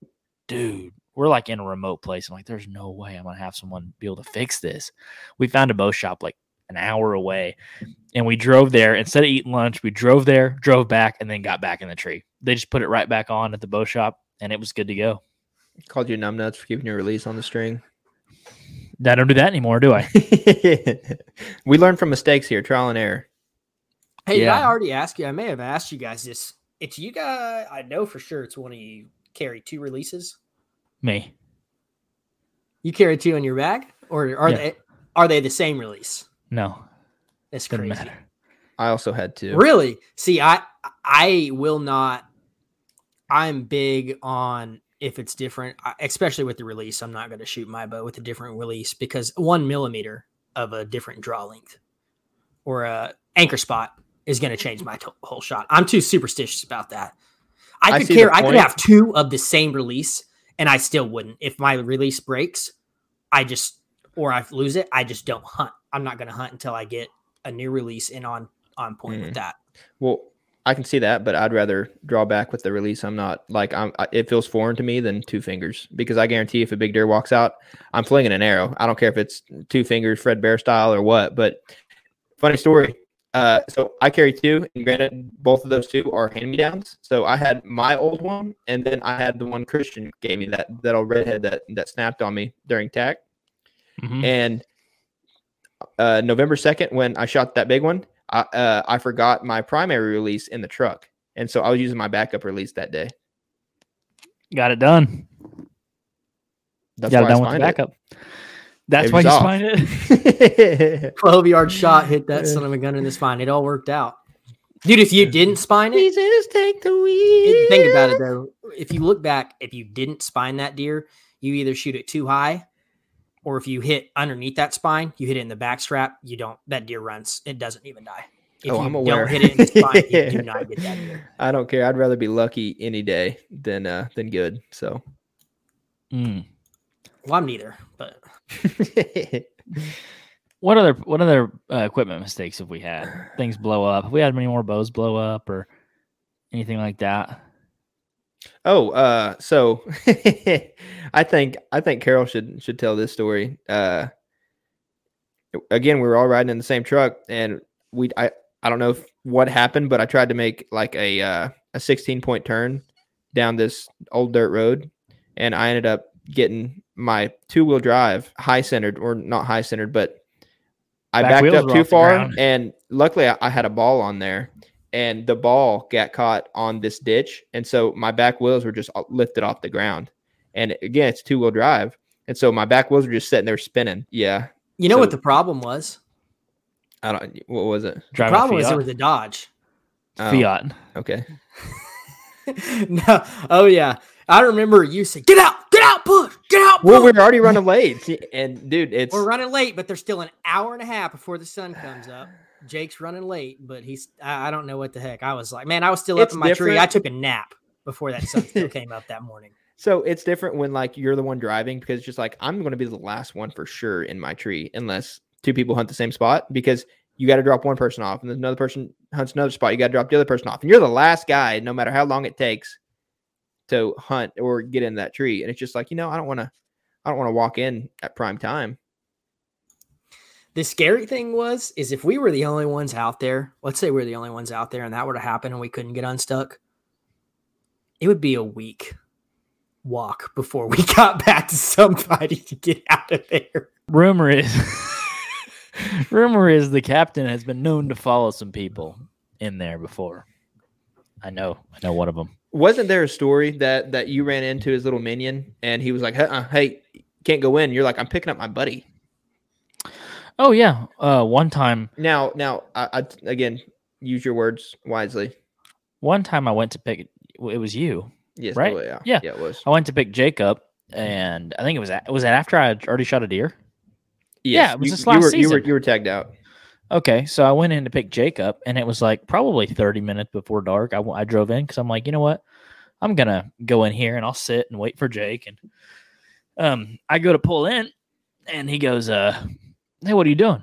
"Dude, we're like in a remote place. I'm like, there's no way I'm gonna have someone be able to fix this. We found a bow shop like an hour away, and we drove there. Instead of eating lunch, we drove there, drove back, and then got back in the tree. They just put it right back on at the bow shop, and it was good to go. Called you numbnuts for keeping your release on the string. I don't do that anymore, do I? we learn from mistakes here, trial and error. Hey, did I already ask you? I may have asked you guys this. It's you guys. I know for sure it's one of you carry two releases. Me. You carry two in your bag, or are Yeah. they are they the same release? No, That's doesn't crazy. matter. I also had to. Really? See, I I will not. I'm big on if it's different, especially with the release. I'm not going to shoot my bow with a different release because one millimeter of a different draw length or a anchor spot is going to change my to- whole shot. I'm too superstitious about that. I I could see the carry. I could have two of the same release, and I still wouldn't. If my release breaks, I just or I lose it. I just don't hunt. I'm not going to hunt until I get a new release and on on point Mm. with that. Well, I can see that, but I'd rather draw back with the release. I'm not like I'm. I, it feels foreign to me than two fingers because I guarantee if a big deer walks out, I'm flinging an arrow. I don't care if it's two fingers, Fred Bear style or what. But funny story. Uh, so I carry two, and granted, both of those two are hand me downs. So I had my old one, and then I had the one Christian gave me that that old redhead that that snapped on me during tack. Mhm. And uh, November second, when I shot that big one, I uh, I forgot my primary release in the truck, and so I was using my backup release that day. Got it done. That's Got it why I done with the spined backup. That's It why you off. spined it. it. 12 yard shot hit that son of a gun in the spine. It all worked out. Dude, if you didn't spine it, Jesus, take the wheel. think about it though. If you look back, if you didn't spine that deer, you either shoot it too high, or if you hit underneath that spine, you hit it in the back strap, you don't, that deer runs. It doesn't even die. If Oh, you I'm aware. don't hit it in the spine, you do not get that deer. I don't care. I'd rather be lucky any day than uh than good. So Mm. Well, I'm neither, but What other what other uh, equipment mistakes have we had? Things blow up. Have we had many more bows blow up or anything like that? Oh, uh, so I think I think Carol should should tell this story. Uh, again, we were all riding in the same truck, and we I I don't know what happened, but I tried to make like a uh, a 16 point turn down this old dirt road, and I ended up getting my two wheel drive high centered or not high centered, but I Back backed up too far, and luckily I, I had a ball on there, and the ball got caught on this ditch, and so my back wheels were just uh, lifted off the ground. And again, it's two wheel drive, and so my back wheels were just sitting there spinning. Yeah, you know what the problem was? I don't. What was it? The Driving problem was it was a Dodge. Oh, Fiat. Okay. no, oh yeah, I remember you saying, "Get out, get out, push, get out." Well, we're already running late, and dude, it's We're running late, but there's still an hour and a half before the sun comes up. Jake's running late, but he's I, I don't know what the heck. I was like, man, I was still up It's in my tree. I took a nap before that sun still came up that morning. so it's different when like you're the one driving because it's just like I'm going to be the last one for sure in my tree unless two people hunt the same spot because you got to drop one person off and then another person hunts another spot. You got to drop the other person off, and you're the last guy, no matter how long it takes to hunt or get in that tree. And it's just like you know, I don't want to, I don't want to walk in at prime time. The scary thing was, is if we were the only ones out there, let's say we're the only ones out there, and that were to happen, and we couldn't get unstuck, it would be a week walk before we got back to somebody to get out of there. Rumor is rumor is the captain has been known to follow some people in there before. I know. I know one of them. Wasn't there a story that that you ran into his little minion and he was like, uh, "Hey, can't go in." You're like, "I'm picking up my buddy." Oh yeah. Uh, one time, Now, now, I, I again use your words wisely. one time I went to pick. It was you. Yes, Right? yeah, Yeah. yeah, it was. I went to pick Jacob, and I think it was was it after I had already shot a deer. Yeah, it was you, this you last were, You were season. you were tagged out. Okay, so I went in to pick Jacob, and it was like probably 30 minutes before dark. I, I drove in because I'm like, you know what? I'm gonna go in here and I'll sit and wait for Jake. And um, I go to pull in, and he goes, uh, "Hey, what are you doing?"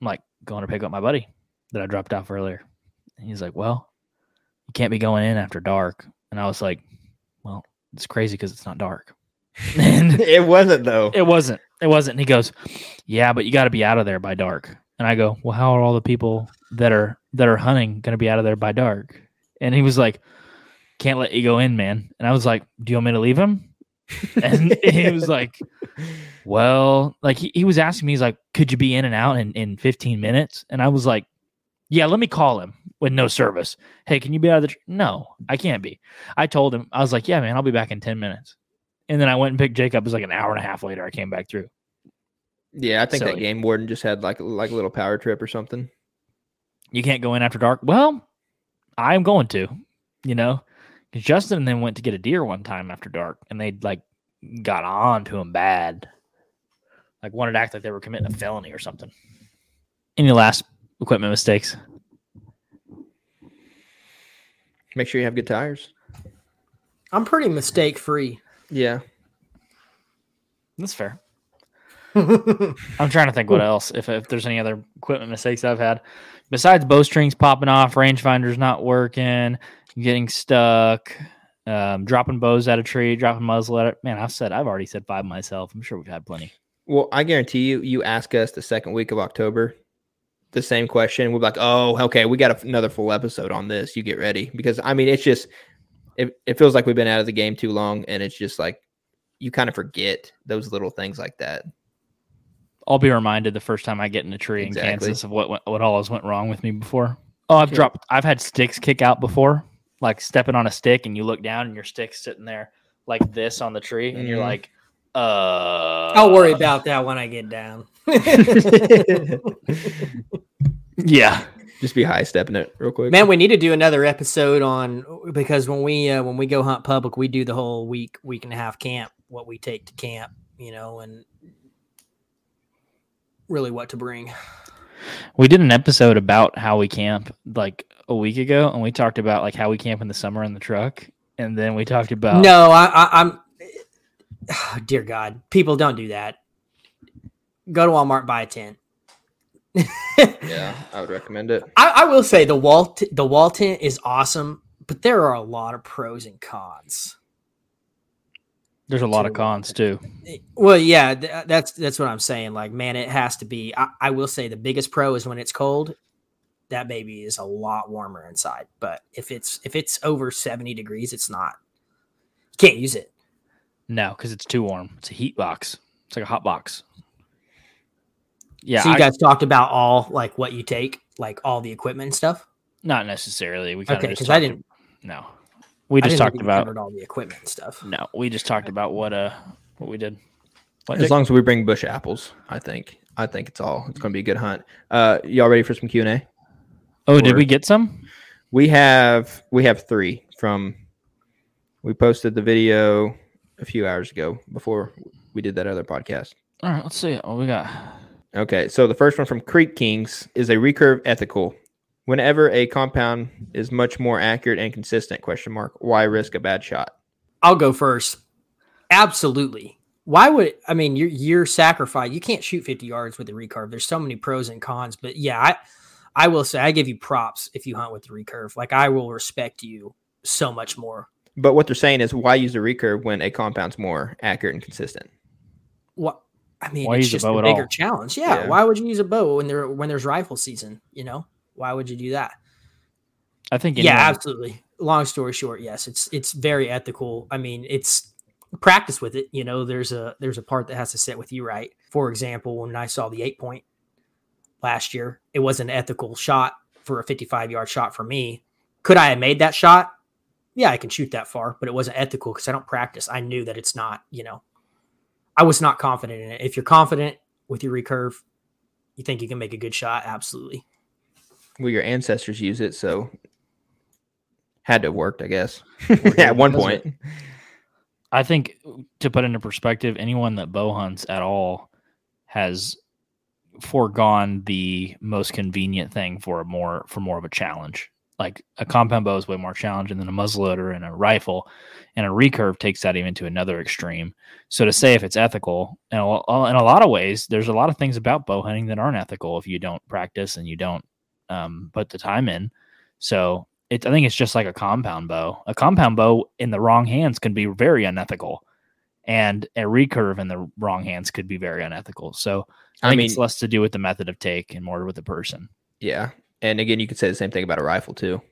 I'm like, "Going to pick up my buddy that I dropped off earlier." And he's like, "Well, you can't be going in after dark." And I was like, "Well, it's crazy because it's not dark." and it wasn't though. it wasn't. It wasn't. And he goes, "Yeah, but you got to be out of there by dark." And I go, "Well, how are all the people that are that are hunting going to be out of there by dark?" And he was like, can't let you go in, man. And I was like, do you want me to leave him? And he was like, well, like he, he was asking me, he's like, could you be in and out in, in 15 minutes? And I was like, yeah, let me call him with no service. Hey, can you be out of the? Tr-? No, I can't be. I told him, I was like, yeah, man, I'll be back in 10 minutes. And then I went and picked Jacob. It was like an hour and a half later. I came back through. Yeah, I think that game warden just had like like a little power trip or something. You can't go in after dark. Well, I'm going to, you know, because Justin and them went to get a deer one time after dark, and they like got on to him bad, like wanted to act like they were committing a felony or something. Any last equipment mistakes? Make sure you have good tires. I'm pretty mistake free. Yeah. That's fair. I'm trying to think what else. If if there's any other equipment mistakes I've had, besides bowstrings popping off, rangefinder's not working, getting stuck, um, dropping bows at a tree, dropping muzzle at it. Man, I've said I've already said five myself. I'm sure we've had plenty. Well, I guarantee you, you ask us the second week of October the same question. We'll be like, oh, okay, we got another full episode on this. You get ready. Because, I mean, it's just, it, it feels like we've been out of the game too long. And it's just like, you kind of forget those little things like that. I'll be reminded the first time I get in a tree Exactly. in Kansas of what went- what always went wrong with me before. Oh, I've Yeah. dropped. I've had sticks kick out before, like stepping on a stick and you look down and your stick's sitting there like this on the tree, and you're Mhm. like, uh. I'll worry about that when I get down. Yeah, just be high stepping it real quick. Man, we need to do another episode on because when we uh, when we go hunt public, we do the whole week week and a half camp, what we take to camp, you know, and really what to bring. we did an episode about how we camp like a week ago, and we talked about like how we camp in the summer in the truck, and then we talked about No, I, I, I'm. dear God, people don't do that. Go to Walmart, buy a tent. yeah, I would recommend it. I, I will say the wall t- the wall tent is awesome, but there are a lot of pros and cons. There's a lot of cons uh, too. Eh, well, yeah, th- uh, that's that's what I'm saying. Like, man, it has to be. I, I will say the biggest pro is when it's cold. That baby is a lot warmer inside. But if it's if it's over 70 degrees, it's not. You can't use it. No, because it's too warm. It's a heat box. It's like a hot box. Yeah, so you I- guys talked about all like what you take, like all the equipment and stuff. not necessarily. We kind Okay, of because I didn't. No, we I just didn't talked think about covered all the equipment stuff. no. We just talked about what uh what we did. What, As Jake? long as we bring bush apples, I think. I think it's all. It's going to be a good hunt. Uh, y'all ready for some Q and A? oh, did we get some? We have we have three from. We posted the video a few hours ago before we did that other podcast. All right, let's see. What we got. Okay, so the first one from Creek Kings is a recurve ethical. Whenever a compound is much more accurate and consistent, question mark, why risk a bad shot? I'll go first. Absolutely. Why would I mean your your sacrifice? You can't shoot 50 yards with the recurve. There's so many pros and cons, but yeah, I I will say I give you props if you hunt with the recurve. Like I will respect you so much more. But what they're saying is, why use a recurve when a compound's more accurate and consistent? What I mean, Why it's use a just bow a at bigger all? challenge. Yeah, Yeah. Why would you use a bow when there when there's rifle season? You know, why would you do that? I think yeah, absolutely. Long story short, yes, it's it's very ethical. I mean, it's practice with it. You know, there's a there's a part that has to sit with you right. For example, when I saw the eight point last year, it was an ethical shot for a 55 yard shot for me. Could I have made that shot? Yeah, I can shoot that far, but it wasn't ethical because I don't practice. I knew that it's not. You know, I was not confident in it. If you're confident with your recurve, you think you can make a good shot. Absolutely. Well, your ancestors use it, so had to have worked, I guess. did At one does point, I think to put into perspective, anyone that bow hunts at all has foregone the most convenient thing for a more for more of a challenge. Like a compound bow is way more challenging than a muzzleloader and a rifle, and a recurve takes that even to another extreme. So to say if it's ethical, and a in a lot of ways, there's a lot of things about bow hunting that aren't ethical if you don't practice and you don't um, put the time in. So it, I think it's just like a compound bow. A compound bow in the wrong hands can be very unethical, and a recurve in the wrong hands could be very unethical. So I, I think mean, it's less to do with the method of take and more with the person. yeah. And again, you could say the same thing about a rifle too.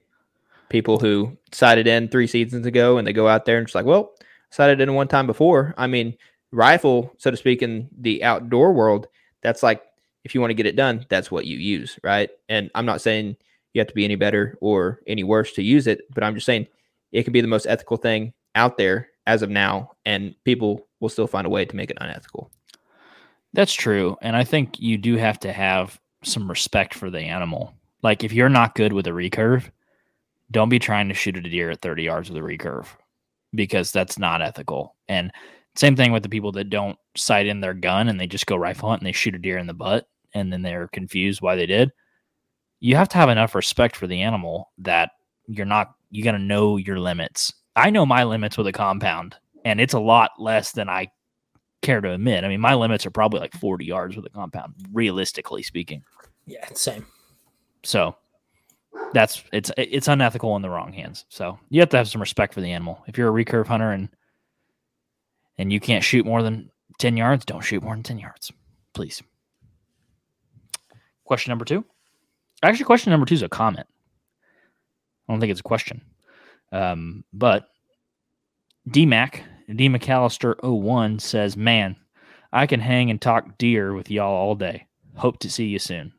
people who sighted in three seasons ago and they go out there and it's like, well, sighted in one time before. I mean, rifle, so to speak, in the outdoor world, that's like if you want to get it done, that's what you use, right? And I'm not saying you have to be any better or any worse to use it, but I'm just saying it could be the most ethical thing out there as of now, and people will still find a way to make it unethical. That's true. And I think you do have to have some respect for the animal. Like if you're not good with a recurve, don't be trying to shoot a deer at 30 yards with a recurve because that's not ethical. And same thing with the people that don't sight in their gun and they just go rifle hunt and they shoot a deer in the butt and then they're confused why they did. You have to have enough respect for the animal that you're not you got to know your limits. I know my limits with a compound and it's a lot less than I care to admit. I mean, my limits are probably like 40 yards with a compound, realistically speaking. Yeah, same. So that's it's it's unethical in the wrong hands. So you have to have some respect for the animal. If you're a recurve hunter and and you can't shoot more than 10 yards, don't shoot more than 10 yards, please. Question number two. Actually, question number two is a comment. I don't think it's a question. Um, but DMAC, D McAllister 01 says, Man, I can hang and talk deer with y'all all day. Hope to see you soon.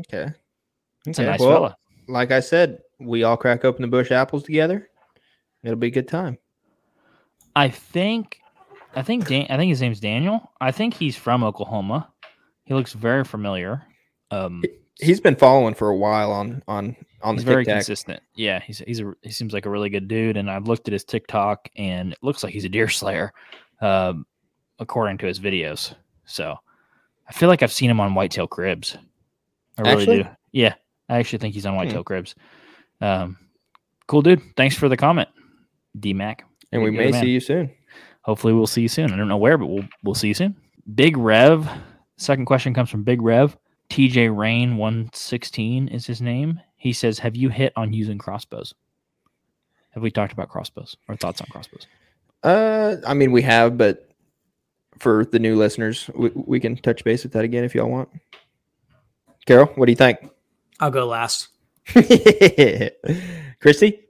Okay. It's a nice fella. Like I said, we all crack open the bush apples together. It'll be a good time. I think I think Dan, I think his name's Daniel. I think he's from Oklahoma. He looks very familiar. Um, he's been following for a while on on on he's the very TikTok. consistent. Yeah, he's he's a he seems like a really good dude. And I've looked at his TikTok, and it looks like he's a deer slayer, um, according to his videos. So I feel like I've seen him on Whitetail Cribs. I really Actually? do. Yeah, I actually think he's on Whitetail Cribs. Um, cool dude. Thanks for the comment, D Mac. And we may see you soon. Hopefully, we'll see you soon. I don't know where, but we'll we'll see you soon. Big Rev. Second question comes from Big Rev. TJ Rain one sixteen is his name. He says, "Have you hit on using crossbows? Have we talked about crossbows or thoughts on crossbows?" Uh, I mean, we have, but for the new listeners, we, we can touch base with that again if y'all want. Carol, what do you think? I'll go last. Christy?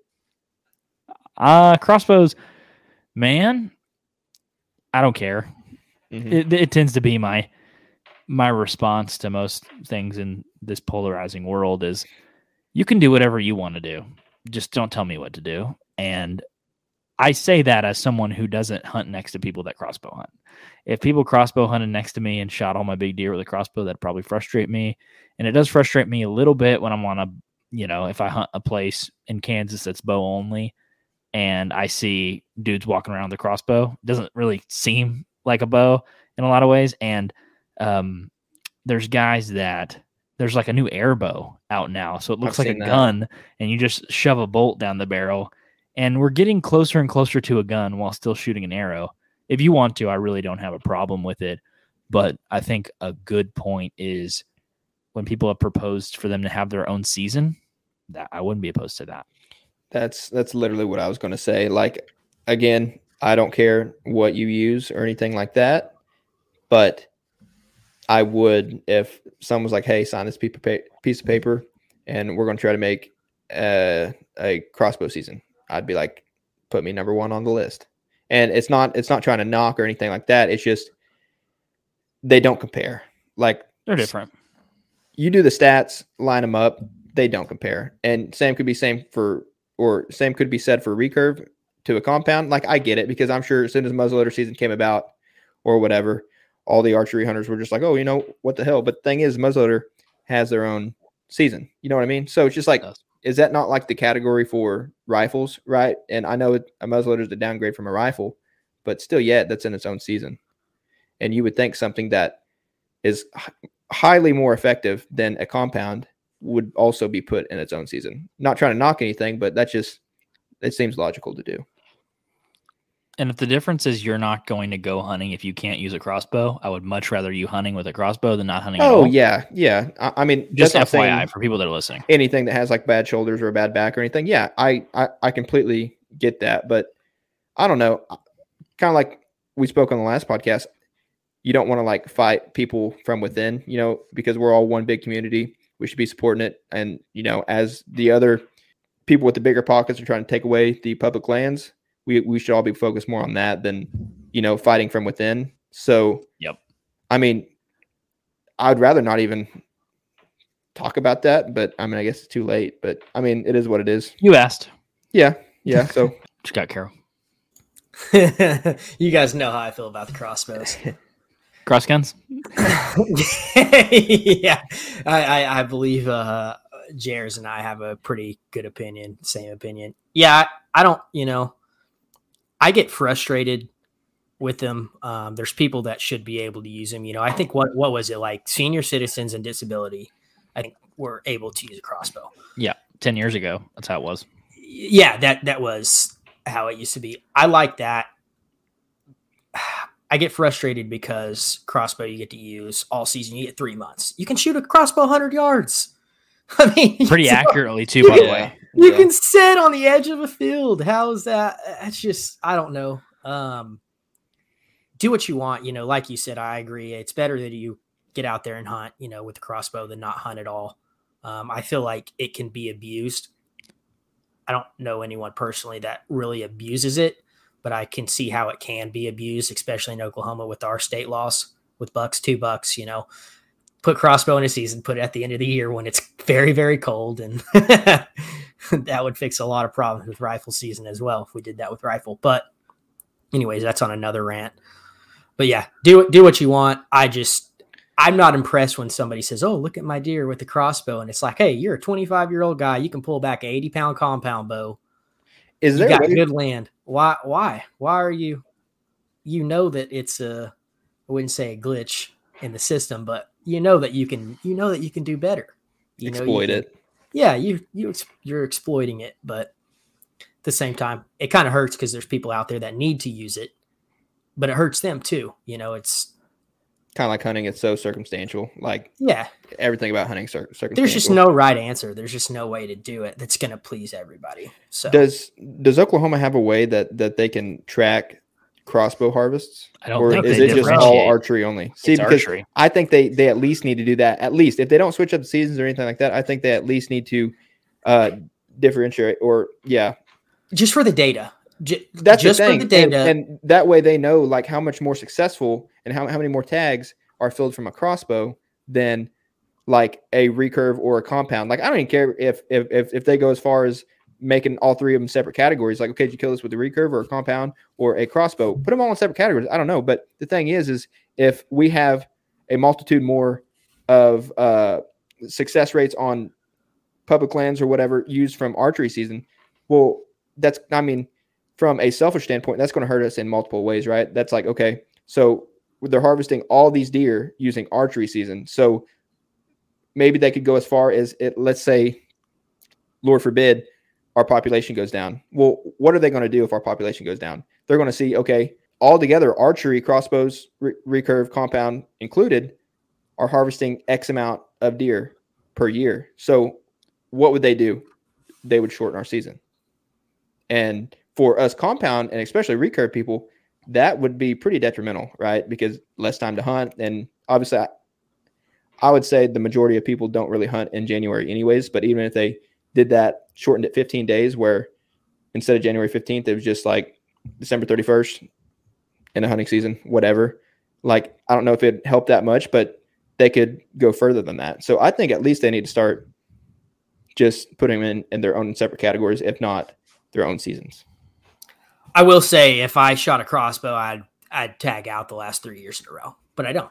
Uh crossbows, man. I don't care. Mhm. It, it tends to be my my response to most things in this polarizing world is you can do whatever you want to do. Just don't tell me what to do. And i say that as someone who doesn't hunt next to people that crossbow hunt. If people crossbow hunted next to me and shot all my big deer with a crossbow that'd probably frustrate me. And it does frustrate me a little bit when i'm on a you know if i hunt a place in kansas that's bow only and i see dudes walking around with a crossbow doesn't really seem like a bow in a lot of ways. And um, there's guys that there's like a new air bow out now, so it looks I've like a that. gun, and you just shove a bolt down the barrel, and we're getting closer and closer to a gun while still shooting an arrow. If you want to, I really don't have a problem with it, but I think a good point is when people have proposed for them to have their own season. That I wouldn't be opposed to that. That's that's literally what I was going to say. Like again, I don't care what you use or anything like that, but I would if someone was like, "Hey, sign this piece of, pa- piece of paper, and we're going to try to make uh, a crossbow season." I'd be like, "Put me number one on the list." And it's not it's not trying to knock or anything like that. It's just they don't compare. Like They're different. you do the stats, line them up, they don't compare. And same could be same for or same could be said for recurve to a compound. Like I get it because I'm sure as soon as muzzleloader season came about or whatever, all the archery hunters were just like, oh, you know what the hell. But the thing is, muzzleloader has their own season. You know what I mean? So it's just like, is that not like the category for rifles, right? And I know it, a muzzleloader is a downgrade from a rifle, but still, yet that's in its own season. And you would think something that is h- highly more effective than a compound would also be put in its own season. Not trying to knock anything, but that's just it seems logical to do. And if the difference is you're not going to go hunting if you can't use a crossbow, I would much rather you hunting with a crossbow than not hunting. at Oh yeah, yeah. I, I mean, just FYI for people that are listening. anything that has like bad shoulders or a bad back or anything. Yeah, I I, I completely get that, but I don't know. Kind of like we spoke on the last podcast. You don't want to like fight people from within, you know, because we're all one big community. We should be supporting it, and you know, as the other people with the bigger pockets are trying to take away the public lands. We we should all be focused more on that than you know fighting from within. So Yep. I mean, I'd rather not even talk about that, but I mean, I guess it's too late. But I mean, it is what it is. You asked. Yeah, yeah. So Just got Carol. you guys know how I feel about the crossbows. Cross guns. yeah, I, I, I believe uh, Jers and I have a pretty good opinion, same opinion. Yeah, I, I don't, you know, I get frustrated with them. Um, there's people that should be able to use them. You know, I think what what was it like? Senior citizens and disability, I think, were able to use a crossbow. Yeah, ten years ago. That's how it was. Yeah, that that was how it used to be. I like that. I get frustrated because crossbow you get to use all season. You get three months. You can shoot a crossbow 100 yards. I mean, Pretty accurately too, by the way. You Yeah. can sit on the edge of a field. How is that? That's just I don't know. Um, do what you want. You know, like you said, I agree. It's better that you get out there and hunt. You know, with the crossbow than not hunt at all. Um, I feel like it can be abused. I don't know anyone personally that really abuses it, but I can see how it can be abused, especially in Oklahoma with our state laws with bucks, two bucks. You know, put crossbow in a season, put it at the end of the year when it's very, very cold, and that would fix a lot of problems with rifle season as well if we did that with rifle. But, anyways, that's on another rant. But yeah, do it. Do what you want. I just. I'm not impressed when somebody says, "Oh, look at my deer with the crossbow," and it's like, "Hey, you're a 25 year old guy. You can pull back a 80 pound compound bow. is You there got good land. Why? Why? Why are you? You know that it's a. I wouldn't say a glitch in the system, but you know that you can. You know that you can do better. You know you exploit can- it? yeah, you you you're exploiting it, but at the same time, it kind of hurts because there's people out there that need to use it, but it hurts them too. You know, it's Kind of like hunting. It's so circumstantial. Like yeah. everything about hunting, cir- circumstantial. There's just no right answer. There's just no way to do it that's gonna please everybody. So Does Does Oklahoma have a way that that they can track crossbow harvests, I don't or think is they it just all archery only? See, It's because archery. I think they they at least need to do that. At least if they don't switch up the seasons or anything like that, I think they at least need to uh differentiate. Or yeah, just for the data, J- that's just the thing. for the And- data. and, that way they know like how much more successful and how how many more tags are filled from a crossbow than like a recurve or a compound. Like I don't even care if if if, if they go as far as making all three of them separate categories. Like, okay, did you kill this with a recurve or a compound or a crossbow? Put them all in separate categories. I don't know. But the thing is, is if we have a multitude more of uh, success rates on public lands or whatever used from archery season, well, that's I mean, from a selfish standpoint, that's going to hurt us in multiple ways, right? That's like, okay, so they're harvesting all these deer using archery season. So maybe they could go as far as it, let's say, Lord forbid, our population goes down. Well, what are they going to do if our population goes down? They're going to see, okay, all together, archery, crossbows, re- recurve, compound included, are harvesting X amount of deer per year. So what would they do? They would shorten our season. And for us compound and especially recurve people, that would be pretty detrimental, right? Because less time to hunt. And obviously, I, I would say the majority of people don't really hunt in January, anyways. But even if they did that, shortened it 15 days, where instead of January 15th, it was just like December 31st in the hunting season, whatever. Like, I don't know if it helped that much, but they could go further than that. So I think at least they need to start just putting them in, in their own separate categories, if not their own seasons. I will say, if I shot a crossbow, I'd I'd tag out the last three years in a row, but I don't.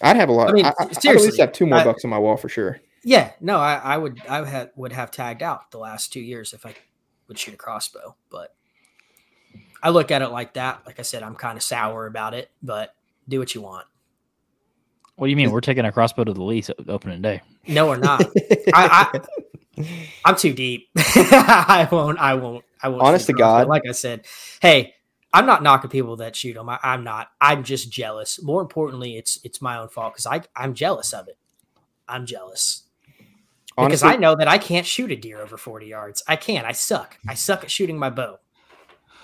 I'd have a lot. I mean, I, I, I'd at least have two more I- bucks on my wall for sure. Yeah, no, I, I would I would have, would have tagged out the last two years if I would shoot a crossbow, but I look at it like that. Like I said, I'm kind of sour about it, but do what you want. What do you mean? We're taking a crossbow to the lease opening day. No we're not. I, I I'm too deep. I won't. I won't. I won't. Honest to. God. like I said, hey, I'm not knocking people that shoot them. I, I'm not. I'm just jealous. More importantly, it's it's my own fault because I I'm jealous of it. I'm jealous because I know that I can't shoot a deer over 40 yards. I can't. I suck. I suck at shooting my bow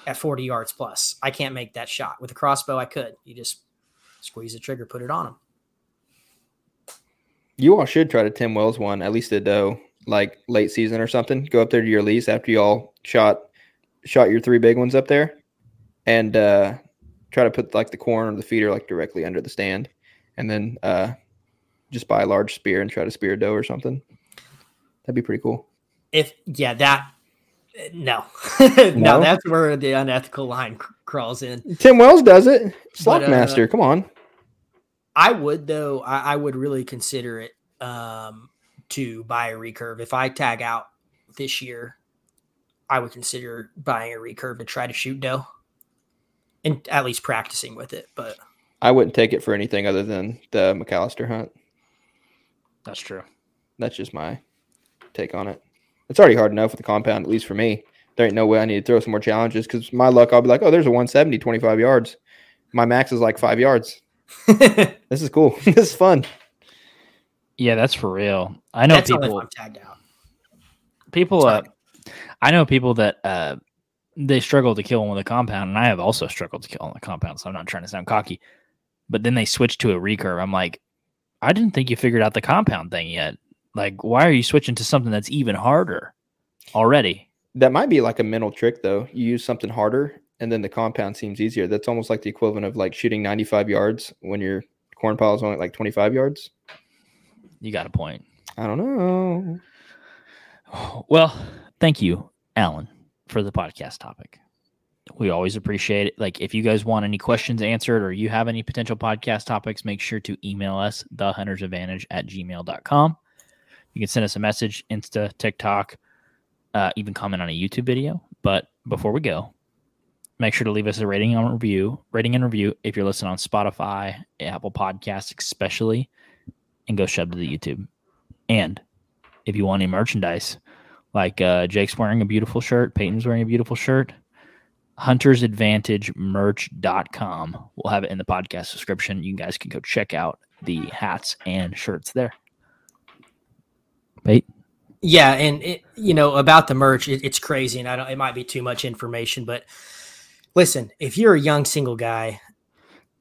at 40 yards plus. I can't make that shot with a crossbow. I could. You just squeeze the trigger, put it on them. you all should try to Tim Wells one, at least a doe. like late season or something. Go up there to your lease after you all shot shot your three big ones up there, and uh, try to put like the corn or the feeder like directly under the stand, and then uh, just buy a large spear and try to spear a doe or something. That'd be pretty cool. If yeah, that no, no, No? that's where the unethical line cr- crawls in. Tim Wells does it. But, uh, come on. I would though. I, I would really consider it um, to buy a recurve. If I tag out this year, I would consider buying a recurve to try to shoot doe, and at least practicing with it. But I wouldn't take it for anything other than the McAllister hunt. That's true. That's just my take on it. It's already hard enough with the compound, at least for me. There ain't no way I need to throw some more challenges because my luck, I'll be like, oh, there's a 170, 25 yards. My max is like five yards. This is cool. this is fun. Yeah, that's for real. I know that's people. I'm tagged out. People. Uh, I know people that uh, they struggle to kill one with a compound, and I have also struggled to kill on the compound. So I'm not trying to sound cocky, but then they switch to a recurve. I'm like, I didn't think you figured out the compound thing yet. Like, why are you switching to something that's even harder already? That might be like a mental trick, though. You use something harder, and then the compound seems easier. That's almost like the equivalent of like shooting 95 yards when your corn pile is only like 25 yards. You got a point. I don't know. Well, thank you, Alan, for the podcast topic. We always appreciate it. Like, if you guys want any questions answered or you have any potential podcast topics, make sure to email us, thehuntersadvantage at gmail.com. You can send us a message, Insta, TikTok, uh, even comment on a YouTube video. But before we go, make sure to leave us a rating and review, rating and review if you're listening on Spotify, Apple Podcasts, especially, and go shove to the YouTube. And if you want any merchandise, like uh, Jake's wearing a beautiful shirt, Peyton's wearing a beautiful shirt, huntersadvantagemerch.com. We'll have it in the podcast description. You guys can go check out the hats and shirts there. Peyton? Yeah, and it, you know about the merch, it, it's crazy, and I don't. It might be too much information, but listen, if you're a young single guy,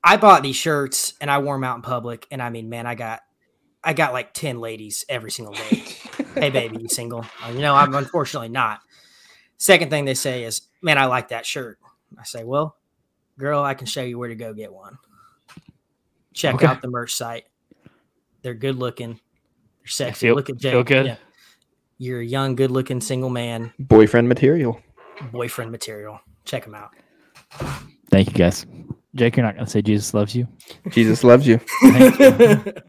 I bought these shirts and I wore them out in public, and I mean, man, I got, I got like ten ladies every single day. hey, baby, you single? Uh, You know, I'm unfortunately not. Second thing they say is, man, I like that shirt. I say, well, girl, I can show you where to go get one. Check Okay. out the merch site. They're good looking. They're sexy. feel- Look at Jake. feel good? Yeah. You're a young, good looking single man, Boyfriend material. boyfriend material. Check him out. Thank you, guys. Jake, you're not going to say Jesus loves you? Jesus loves you. Thank you.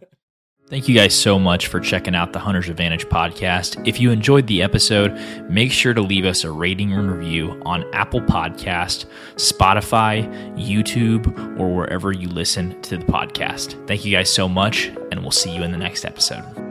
Thank you guys so much for checking out the Hunter's Advantage podcast. If you enjoyed the episode, make sure to leave us a rating and review on Apple Podcast, Spotify, YouTube, or wherever you listen to the podcast. Thank you guys so much, and we'll see you in the next episode.